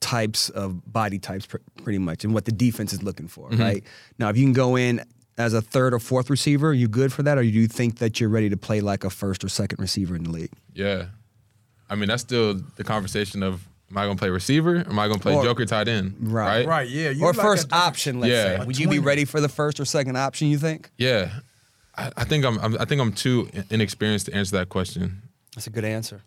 types of body types pr- pretty much and what the defense is looking for, mm-hmm. right? Now if you can go in as a third or fourth receiver, are you good for that or do you think that you're ready to play like a first or second receiver in the league? yeah, I mean that's still the conversation of am I gonna play receiver or am I gonna play Or- joker tight end? Right. Right. Right, yeah. you or like first a- option, let's Yeah. say. Would you be ready for the first or second option, you think? Yeah. I, I think I'm, I'm I think I'm too inexperienced to answer that question. That's a good answer.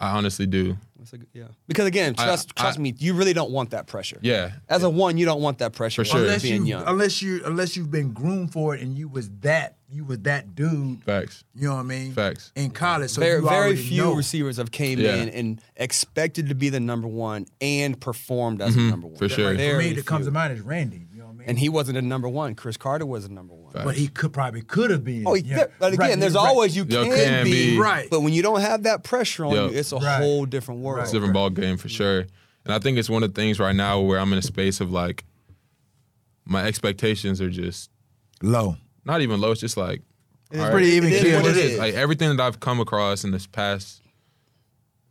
I honestly do. That's a yeah. Because again, I- trust I- trust me, you really don't want that pressure. Yeah. As a one, you don't want that pressure. For sure. Unless Being you, young. unless you, unless you've been groomed for it, and you was that, you was that dude. Facts. You know what I mean? Facts. In college, so very you very few know. receivers have came Yeah. in and expected to be the number one and performed as a number one. Mm-hmm. for sure. Like, for me, that comes to mind is Randy. You know what I mean? And he wasn't a number one. Cris Carter was a number one. Facts. but he could probably could have been. Oh, yeah. but again, Right, there's right. always you Yo, can, can be, be. Right. But when you don't have that pressure on Yo. you, it's a Right. whole different world. It's a different ball game for sure. And I think it's one of the things right now where I'm in a space of like my expectations are just low. not even low. It's just like It's all pretty even It is keel. what it It is. Like everything that I've come across in this past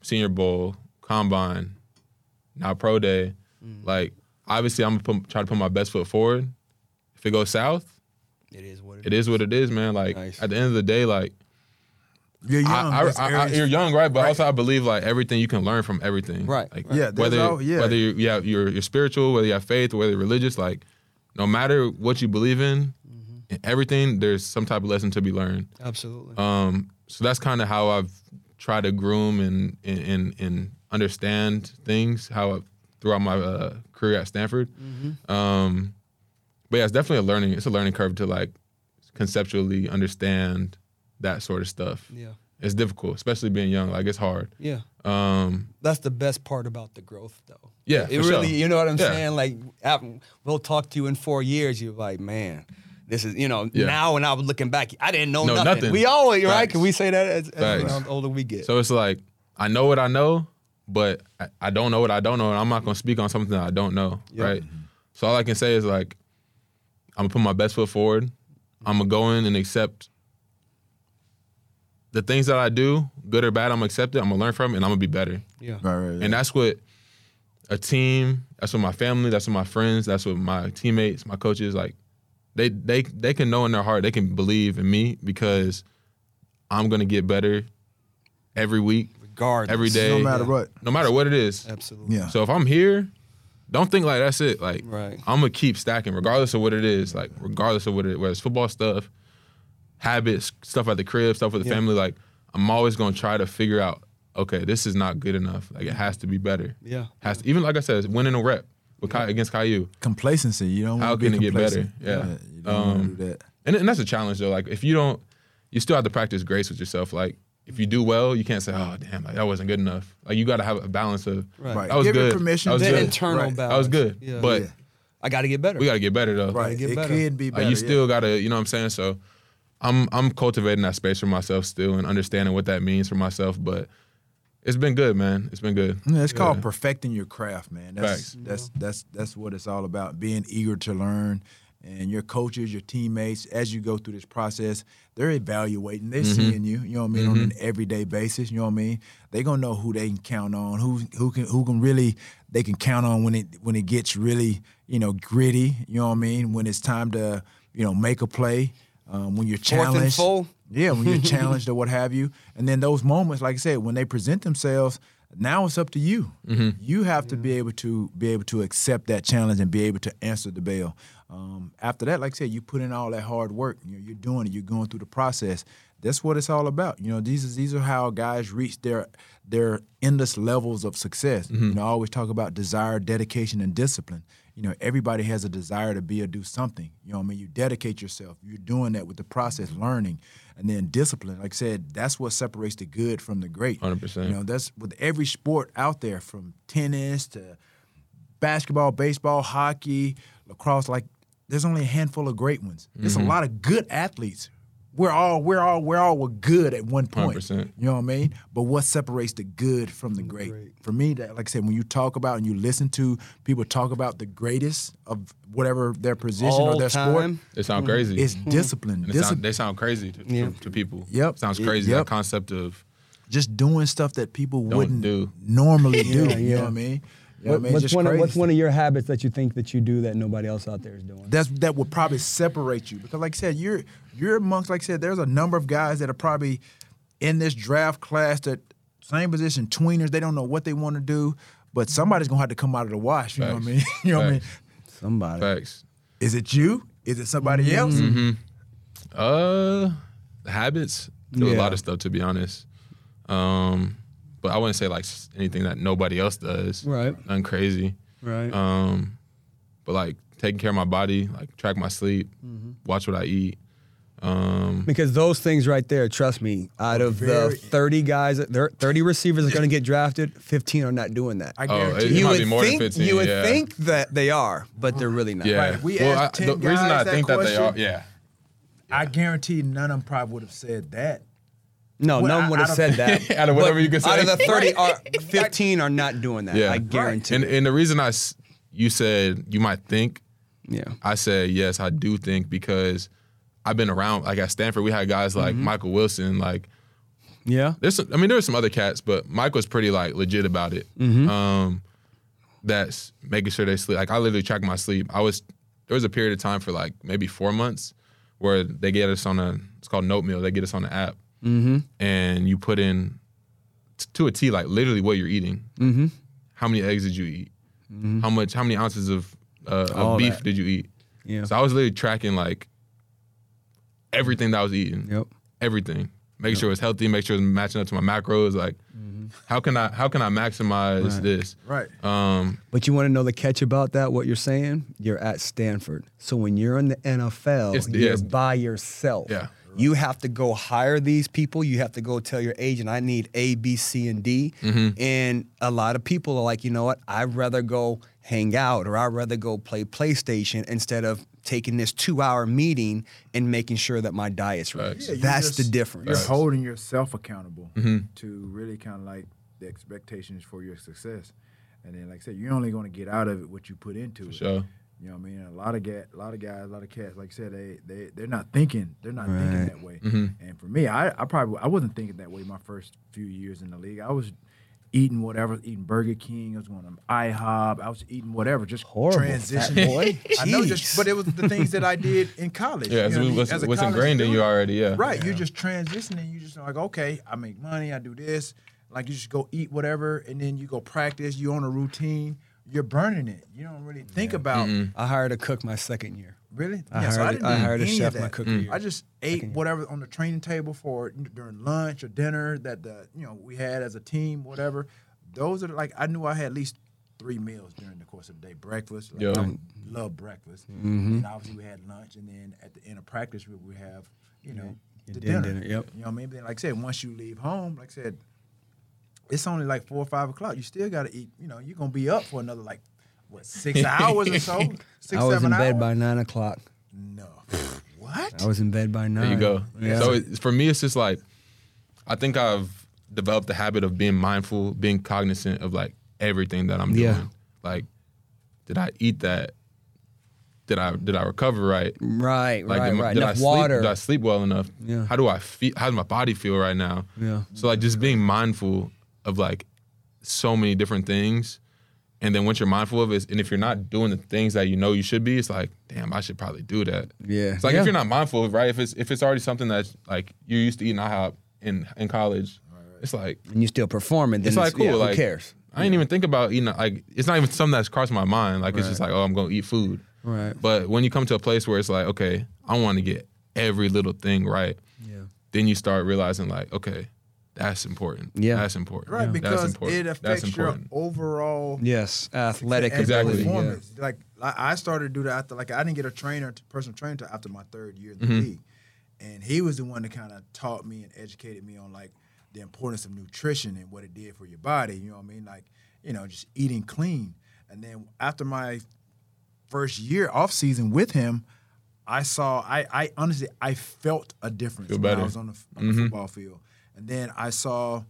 Senior Bowl, Combine, now Pro Day, Mm. like obviously I'm gonna put, try to put my best foot forward. If it goes south, It is what it is what it is, man. Like Nice. at the end of the day, like You're young. I, I, I, I, you're young, right? But Right. also I believe like everything you can learn from everything, Right, Like right. Yeah, whether all- yeah. whether you, you have, you're you're spiritual, whether you have faith, whether you're religious, like no matter what you believe in, Mm-hmm. in everything there's some type of lesson to be learned. Absolutely. Um, so that's kind of how I've tried to groom and and and, and understand things how I, throughout my uh, career at Stanford. Mm-hmm. Um, but yeah, it's definitely a learning. It's a learning curve to like conceptually understand that sort of stuff. yeah. It's difficult, especially being young. Like it's hard. Yeah. Um, That's the best part about the growth, though. Yeah, it really. sure. You know what I'm Yeah. saying? Like, we'll talk to you in four years. You're like, man, this is. You know, Yeah. now when I was looking back, I didn't know No, nothing. nothing. We always right? Can we say that as, as older we get? so it's like I know what I know, but I, I don't know what I don't know, and I'm not gonna speak on something that I don't know, Yeah. right? So all I can say is like I'm gonna put my best foot forward. I'm gonna go in and accept the things that I do, good or bad. I'm gonna accept it. I'm gonna learn from it, and I'm gonna be better. Yeah. Right, right, And that's what a team, that's what my family, that's what my friends, that's what my teammates, my coaches, like they they they can know in their heart, they can believe in me because I'm gonna get better every week, Regardless. every day. no matter what. No matter what it is. Absolutely. Yeah. So if I'm here, don't think like that's it. Like Right. I'm gonna keep stacking, regardless of what it is. Like regardless of what it, whether it's football stuff, habits, stuff at the crib, stuff with the Yeah. family. Like I'm always gonna try to figure out. Okay, this is not good enough. Like it has to be better. Yeah. Has to, even like I said, winning a rep with Kai, against Caillou. Complacency. You don't How want to can be it get better? complacent. Yeah. You don't Um, do that. And, and that's a challenge though. Like if you don't, you still have to practice grace with yourself. Like if you do well, you can't say, "Oh damn, like that wasn't good enough." Like you got to have a balance of. Right. Right. That was Give it good. permission That was The good. internal Right. balance. That was good. Yeah. But Yeah. I got to get better. we got to get better though. Right. get It better. could be Like you yeah. still gotta, you know what I'm saying? So I'm I'm cultivating that space for myself still and understanding what that means for myself. But it's been good, man. It's been good. Yeah, it's called Yeah. perfecting your craft, man. That's Facts. that's that's that's what it's all about. Being eager to learn, and your coaches, your teammates, as you go through this process, they're evaluating. They're Mm-hmm. seeing you. You know what I mean on an everyday basis. You know what I mean. They're gonna know who they can count on. Who who can who can really they can count on when it when it gets really you know gritty. You know what I mean. When it's time to you know make a play. Um, when you're Fourth and challenged. full? Yeah, when you're (laughs) challenged or what have you. And then those moments, like I said, when they present themselves, now it's up to you. You have to be able to be able to accept that challenge and be able to answer the bell. Um, after that, like I said, you put in all that hard work. You know, you're doing it. You're going through the process. That's what it's all about. You know, these is these are how guys reach their their endless levels of success. You know, I always talk about desire, dedication, and discipline. You know, everybody has a desire to be or do something. You know, what I mean, you dedicate yourself. You're doing that with the process, learning, and then discipline. Like I said, that's what separates the good from the great. 100%. You know, that's with every sport out there, from tennis to basketball, baseball, hockey, lacrosse. Like, there's only a handful of great ones. There's a mm-hmm. lot of good athletes. We're all we're all we're all were good at one point. 100%. You know what I mean? But what separates the good from the great? For me, that like I said, when you talk about and you listen to people talk about the greatest of whatever their position or All their sport, it sounds crazy. it's mm-hmm. discipline. And it sound, they sound crazy to, Yeah. to, to people. Yep. Sounds crazy. yep. That concept of just doing stuff that people wouldn't do. normally (laughs) do. Yeah, You know yeah. what I mean? You know What- what I mean? what's, one of, what's one of your habits that you think that you do that nobody else out there is doing? that's that would probably separate you because like I said, you're you're amongst like I said, there's a number of guys that are probably in this draft class that same position tweeners, they don't know what they want to do, but somebody's gonna have to come out of the wash. You know what I mean? (laughs) you know what I mean? Somebody. facts. Is it you? Is it somebody Mm-hmm. else? Uh, habits. Do a lot of stuff to be honest. Um, but I wouldn't say like anything that nobody else does. Right. Nothing crazy. Right. Um, but like taking care of my body, like track my sleep, Mm-hmm. watch what I eat. Um, Because those things right there, trust me, out of the 30 guys, there 30 receivers are going to get drafted, 15 are not doing that. I Oh, guarantee it- you. you might would be more than think 15, you would yeah. think that they are, but they're really not. yeah. Right, we well, asked I, 10 the reason guys I that think that they are, question. yeah. I guarantee none of them probably would have said that. No, Well, no I- one would have said that. (laughs) Out of But whatever you could Out of the (laughs) 30, are, 15 are not doing that. Yeah. I guarantee. And and the reason I, s- you said you might think, yeah. I said yes, I do think because I've been around. Like at Stanford, we had guys like Mm-hmm. Michael Wilson. Like Yeah. there's, some, I mean, there were some other cats, but Mike was pretty like legit about it. Mm-hmm. Um, that's making sure they sleep. Like I literally track my sleep. I was there was a period of time for like maybe four months where they get us on a it's called Notemeal. They get us on the app, Mm-hmm. and you put in t- to a T like literally what you're eating. Mm-hmm. How many eggs did you eat? How much? How many ounces of, uh, of beef that. did you eat? Yeah. So I was literally tracking like everything that I was eating. Yep. Everything. Making sure it was healthy, make sure it was matching up to my macros. Like how can I how can I maximize Mm-hmm. Right. this? Right. Um But you want to know the catch about that? What you're saying? You're at Stanford. So when you're in the NFL, It's- you're by yourself. Yeah. You have to go hire these people. You have to go tell your agent, I need A, B, C, and D. Mm-hmm. And a lot of people are like, you know what? I'd rather go hang out or I'd rather go play PlayStation instead of taking this two hour meeting and making sure that my diet's right. Yeah, That's just- the difference. You're holding yourself accountable Mm-hmm. to really kind of like the expectations for your success. And then, like I said, you're only going to get out of it what you put into it. sure. You know what I mean? A lot of ga- a lot of guys, a lot of cats, like I said, they they they're not thinking, they're not thinking that way. Mm-hmm. And for me, I, I probably I wasn't thinking that way my first few years in the league. I was eating whatever, eating Burger King, I was going to IHOP, I was eating whatever, just Horrible, transition. fat boy. (laughs) I know, Jeez. just but it was the things that I did in college. Yeah, you it's know what I mean? what's, As a what's college ingrained in you already. Yeah. Right, you're just transitioning. You just like, okay, I make money, I do this. Like you just go eat whatever, and then you go practice. You on a routine. You're burning it. You don't really think about I hired a cook my second year. really. I yeah, so I hired- didn't I hired a chef my that. cooking year. I just ate whatever on the training table for during lunch or dinner that the you know we had as a team, whatever. Those are like I knew I had at least three meals during the course of the day. Breakfast, like, Yeah. I love breakfast. Mm-hmm. And obviously we had lunch, and then at the end of practice we would have you know Your the dinner. dinner, yep. You know what I mean? Then, like I said, once you leave home, like I said, it's only like four or five o'clock. You still got to eat. You know, you're gonna be up for another like what six (laughs) hours or so. Six, I was seven in bed hours? by nine o'clock. No. (laughs) What? I was in bed by nine. There you go. Yeah. So it, for me, it's just like I think I've developed the habit of being mindful, being cognizant of like everything that I'm doing. Yeah. Like, did I eat that? Did I did I recover right? right, Like, right, am I- right. did I sleep? water. Did I sleep well enough? Yeah. How do I feel? How does my body feel right now? Yeah. So like just being mindful of like so many different things, and then once you're mindful of it, and if you're not doing the things that you know you should be, it's like, damn, I should probably do that. Yeah. It's like Yeah. if you're not mindful, right? If it's if it's already something that's like you're used to eating IHOP in in college, it's like and you still performing, then it's like cool. yeah, like who cares? I didn't even think about eating. Like it's not even something that's crossed my mind. Like it's just like, oh, I'm gonna eat food. Right. But when you come to a place where it's like, okay, I want to get every little thing right, Yeah. then you start realizing like, okay, that's important. Yeah. that's important. Right, that's because important. it affects your overall Yes, athletic Exactly. ability. yeah. performance. Like I I started to do that after like I didn't get a trainer, personal trainer, until after my third year in the Mm-hmm. league, and he was the one that kind of taught me and educated me on like the importance of nutrition and what it did for your body. You know what I mean? Like you know, just eating clean. And then after my first year off season with him, I saw I I honestly I felt a difference Feel when I was on the, on the Mhm. football field, and then I saw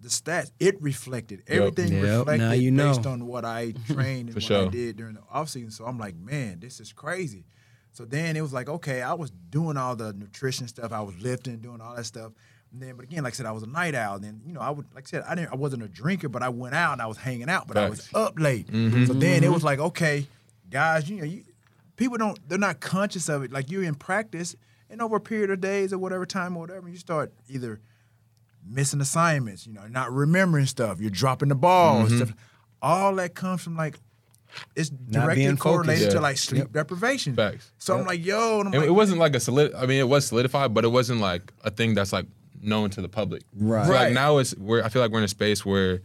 the stats. It reflected everything Yep, reflected now you know. based on what I (laughs) trained and what sure. I did during the offseason. So I'm like, man, this is crazy. So then it was like, okay, I was doing all the nutrition stuff, I was lifting, doing all that stuff. And then, but again, like I said, I was a night owl. And then you know, I would, like I said, I didn't, I wasn't a drinker, but I went out and I was hanging out, but I was. Mm-hmm. up late. So then it was like, okay, guys, you know, you people don't, they're not conscious of it. Like you're in practice, and over a period of days or whatever time or whatever, you start either missing assignments, you know, not remembering stuff, you're dropping the ball, Mm-hmm. stuff. All that comes from like it's directly being correlated focused. to like sleep deprivation. Facts. So I'm like, yo, and I'm It, like, it wasn't like a solid. I mean, it was solidified, but it wasn't like a thing that's like known to the public. Right. So like now it's where I feel like we're in a space where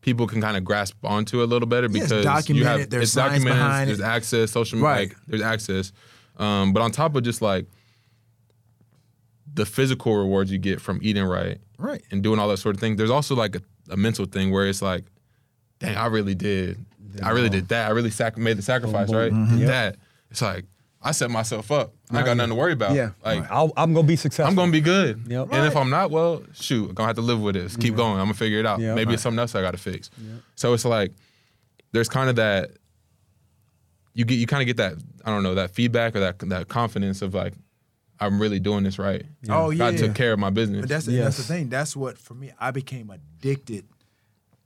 people can kind of grasp onto it a little better Yeah, it's because you have there's it's documented. behind There's it. access, social Right. like there's access. Um, but on top of just like the physical rewards you get from eating right, Right. and doing all that sort of thing, there's also like a, a mental thing where it's like, dang, I really did, I really did that. I really sac- made the sacrifice, right? Mhm. Did Yep. that. It's like I set myself up. I ain't got nothing to worry about. Yeah, like I'll, I'm gonna be successful. I'm gonna be good. Yep. And if I'm not, well, shoot, I'm gonna have to live with this. Keep going. I'm gonna figure it out. Yeah. Maybe Right. it's something else I gotta fix. So it's like there's kind of that you get you kind of get that I don't know that feedback or that that confidence of like I'm really doing this right. Oh, God yeah. took care of my business. But that's that's the thing. That's what for me. I became addicted.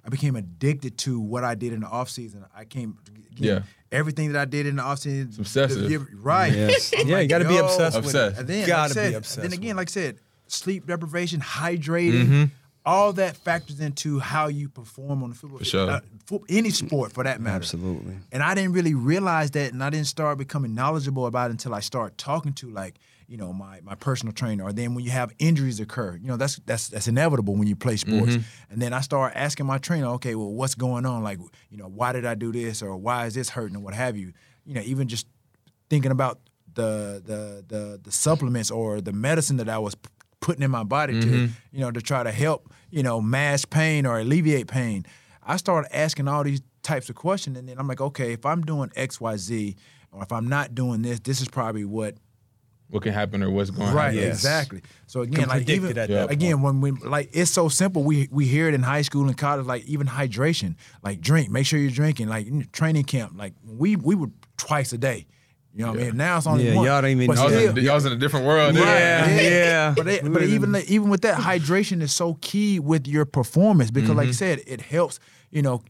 I became addicted to what I did in the off season. I came, again, Yeah. everything that I did in the off season. It's obsessive. right? Yes. (laughs) I'm Yeah, you gotta be yo, obsessed with it. Obsessed. And then, Gotta like I be obsessed Then again, like I said, sleep deprivation, hydrating, Mm-hmm. all that factors into how you perform on the football. For sure. uh, any sport for that matter. Absolutely. And I didn't really realize that, and I didn't start becoming knowledgeable about it until I started talking to like, you know, my my personal trainer. Or then when you have injuries occur, you know, that's that's that's inevitable when you play sports. Mm-hmm. And then I start asking my trainer, okay, well, what's going on? Like, you know, why did I do this, or why is this hurting, or what have you? You know, even just thinking about the the the the supplements or the medicine that I was p- putting in my body to, mm-hmm. you know, to try to help, you know, mask pain or alleviate pain. I started asking all these types of questions, and then I'm like, okay, if I'm doing X, Y, Z, or if I'm not doing this, this is probably what what can happen or what's going to Right, happen. Yes. exactly. So again, like even it at that again when we like it's so simple. We we hear it in high school and college. Like even hydration, like drink. Make sure you're drinking. Like in training camp, like we we would twice a day. You know what I mean? Now it's only Yeah, one. y'all don't even know Y'all still- in, y'all was in a different world. Right. Yeah, (laughs) yeah. But they, but even even with that, hydration is so key with your performance because, like I said, it helps. You know,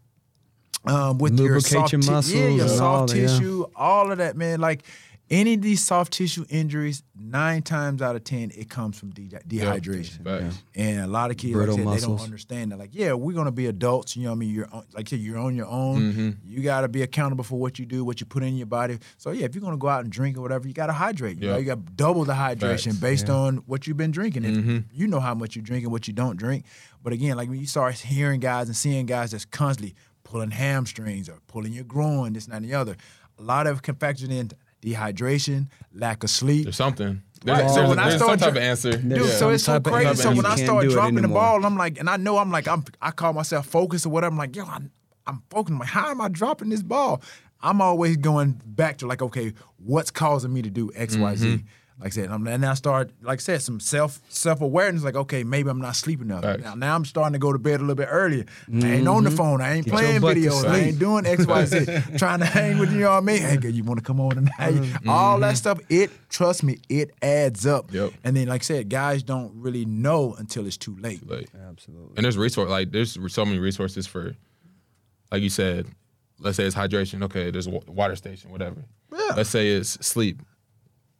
um, with your soft your ti- yeah, your and all soft yeah. tissue, all of that, man. Like any of these soft tissue injuries, nine times out of ten, it comes from de- dehydration. Facts. And a lot of kids, like I said, they don't muscles. understand that. Like, yeah, we're gonna be adults. You know what I mean? You're on, like I said, you're on your own. Mm-hmm. You got to be accountable for what you do, what you put in your body. So yeah, if you're gonna go out and drink or whatever, you got to hydrate. You know, you got double the hydration Facts. based on what you've been drinking. And Mm-hmm. you know how much you drink and what you don't drink. But again, like when you start hearing guys and seeing guys that's constantly pulling hamstrings or pulling your groin, this and that and the other, a lot of it can factor in dehydration, lack of sleep. There's something. There's, Right, so there's, when I there's some start type of answer. Dude, Yeah. so it's so Some of crazy. So when I start dropping the ball, I'm like, and I know I'm like, I'm, I call myself focused or whatever. I'm like, yo, I'm, I'm focused. I'm like, how am I dropping this ball? I'm always going back to like, okay, what's causing me to do X, Y, Z? Mm-hmm. Mm-hmm. Like I said, I'm, and then I start, like I said, some self self awareness. Like, okay, maybe I'm not sleeping enough. Facts. Now, now I'm starting to go to bed a little bit earlier. I ain't on the phone. I ain't Get playing videos. I ain't doing X, Y, Z. (laughs) trying to hang with you. You know what I mean? Hey, girl, you want to come on tonight? All that stuff. It trust me, it adds up. Yep. And then, like I said, guys don't really know until it's too late. Like, Absolutely. and there's resource like there's so many resources for, like you said, let's say it's hydration. Okay, there's a water station, whatever. Yeah. Let's say it's sleep.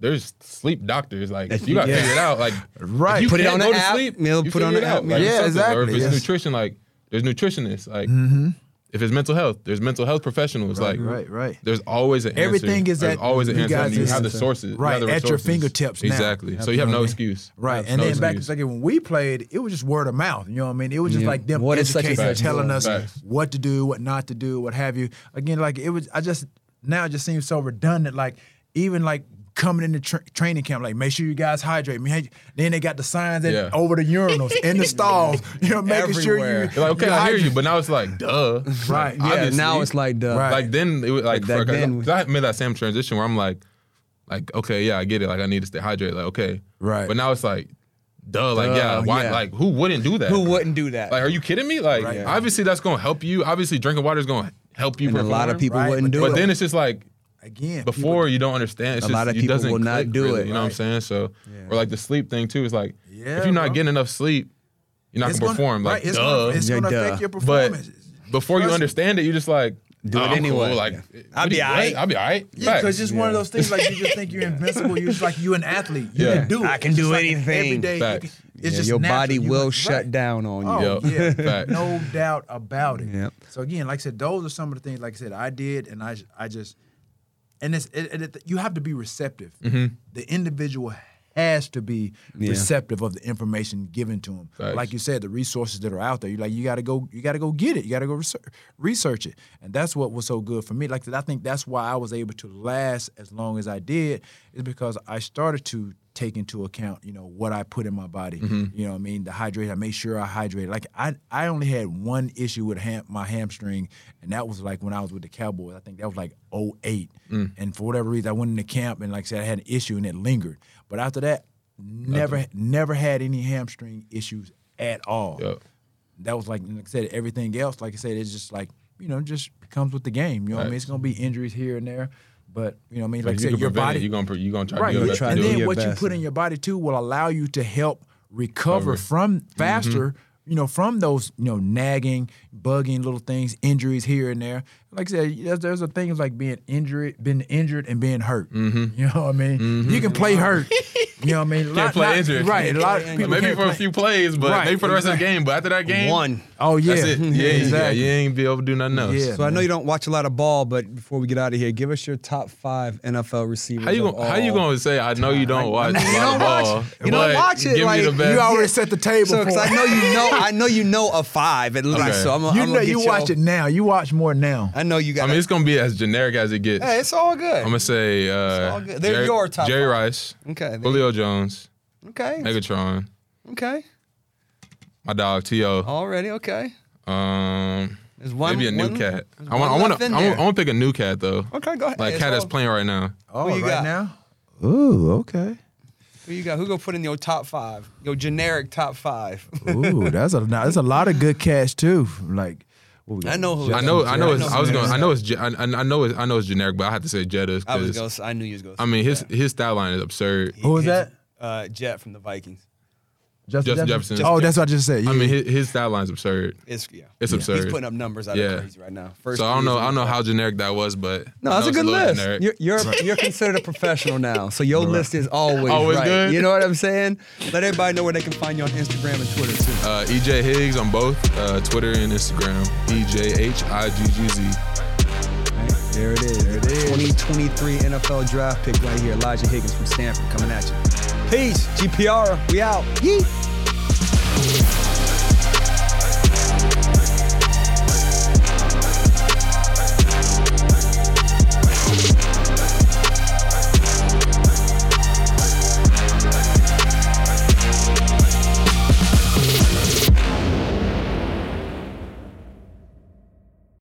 There's sleep doctors. Like you got to Yeah. figure it out. Like (laughs) Right. you Put it can't on go the to app, sleep. Neil, you put it on figure the it app, out. Like, yeah. something. Yeah, Or if it's yes. nutrition, like there's nutritionists. Like mm-hmm. if it's mental health, there's mental health professionals. like right, right. There's always an answer. Everything is There's at always an you answer. guys you have the sources. right, the at your fingertips now. Exactly. So you have no excuse. Right, and No then back excuse. like when we played, it was just word of mouth. You know what I mean? It was just Yeah. like them What is such and educating, telling us Facts. what to do, what not to do, what have you. Again, like it was. I just now it just seems so redundant. Like even like coming into tra- training camp, like make sure you guys hydrate. Me, then they got the signs at, Yeah. over the urinals in the (laughs) stalls. (laughs) You know, making sure you. You're like, okay, you I hear hydrate. you, but now it's like, duh. Right. Yeah, Obviously. now it's like duh. Right. like then it was like, Like back for, then- cause I made that same transition where I'm like, like okay, yeah, I get it. Like I need to stay hydrated. Like okay, Right. But now it's like, duh. Like Duh, yeah, why? yeah. Like who wouldn't do that? who wouldn't do that? Like, are you kidding me? Like Right. obviously that's gonna help you. Obviously drinking water is gonna help you. and a lot of people Right, wouldn't but do But it. then it's just like Again, before you don't understand. It's A just, lot of it people doesn't will not do really, it. You know what I'm saying? So or like the sleep thing too is like Yeah, if you're not bro. getting enough sleep, you're not it's gonna perform. Right, Like it's duh. gonna, it's Yeah, gonna duh. affect your performance. but before you understand it, you're just like Do oh, it I'm anyway. Cool. Like Yeah. I'll be you- aight. I'll be alright. Yeah, because it's just one of those things like you just think you're invincible. You're just like you an athlete. You Yeah. can do it. I can It's do just like anything. Every day, you can- it's Yeah, just your natural. body You will like- shut right. down on you. Oh Yep. yeah, (laughs) no doubt about it. Yep. So again, like I said, those are some of the things. Like I said, I did, and I, I just, and it's, it, it, you have to be receptive. Mm-hmm. The individual has to be Yeah. receptive of the information given to them. Like you said, the resources that are out there. You like, you got to go, you got to go get it. You got to go research, research it, and that's what was so good for me. Like I think that's why I was able to last as long as I did, is because I started to take into account, you know, what I put in my body. Mm-hmm. You know what I mean? The hydrate, I made sure I hydrated. Like I I only had one issue with ham, my hamstring, and that was like when I was with the Cowboys. I think that was like 08. Mm. And for whatever reason, I went into camp and like I said, I had an issue and it lingered. But after that, never never had any hamstring issues at all. Yep. That was like, like I said, everything else, like I said, it's just like, you know, just comes with the game. You know what I mean? It's gonna be injuries here and there. But you know what I mean? Like you said, can your body you're gonna you're gonna try right. to do you- your best and do do it. then what you put in your body too will allow you to help recover Recover. from mm-hmm. faster. You know, from those you know nagging, bugging little things, injuries here and there. Like I said, there's, there's a things like being injured, being injured, and being hurt. Mm-hmm. You know what I mean? You can play hurt. (laughs) You know what I mean? Can't Lot- play lot- injured. Right. A lot of people Maybe can't for a few plays, but Right, maybe for the rest of the game. But after that game, One. Oh yeah. That's it. Yeah, exactly. yeah, you ain't be able to do nothing else. Yeah. So I know you don't watch a lot of ball, but before we get out of here, give us your top five NFL receivers. How you gonna, how you gonna say I know you don't watch mean, a you don't of ball? watch- you don't watch it, Give like, me the you best. You already set the table So, because I know you know, (laughs) I know you know a five at least. Okay. So I'm, You I'm know, you watch it now. You watch more now. I know you got. I mean, it's gonna be as generic as it gets. hey, it's all good. I'm gonna say uh, all good. They're Jerry, your top Jerry five. Rice, okay. there- Julio Jones, Okay. Megatron, Okay. my dog T.O. Already okay. Um, There's one. maybe a new one- cat. there's I want. I one want left to. in I want there. to pick a new cat though. Okay, go ahead. Like It's cat that's all- playing right now. Oh, you right got? now. Ooh, okay. Who you got? Who go put in your top five? Your generic top five. Ooh, that's a (laughs) that's a lot of good cats too. Like What we got? I know who. I know, I know, it's, I was going, it I know it's, I, I know it's, I know it's generic, but I had to say Jettas I was going. I knew you was going. I mean his his stat line is absurd. Who was that? Uh, Jet from the Vikings. Justin, Justin Jefferson. Oh, that's what I just said. Yeah, I mean his, his stat line is absurd. It's yeah. It's He's absurd. putting up numbers out Yeah. of crazy right now. First So I don't know, I don't know how generic that was, but No, that's a good it's list. generic. You're, you're (laughs) you're considered a professional now, so your list is always Always right. good? You know what I'm saying? Let everybody know where they can find you on Instagram and Twitter too. Uh, EJ Higgs on both uh, Twitter and Instagram. E J H I G G Z. There it is. There it is. 2023 NFL draft pick right here. Elijah Higgins from Stanford coming at you. Peace. GPR. We out. Yeet.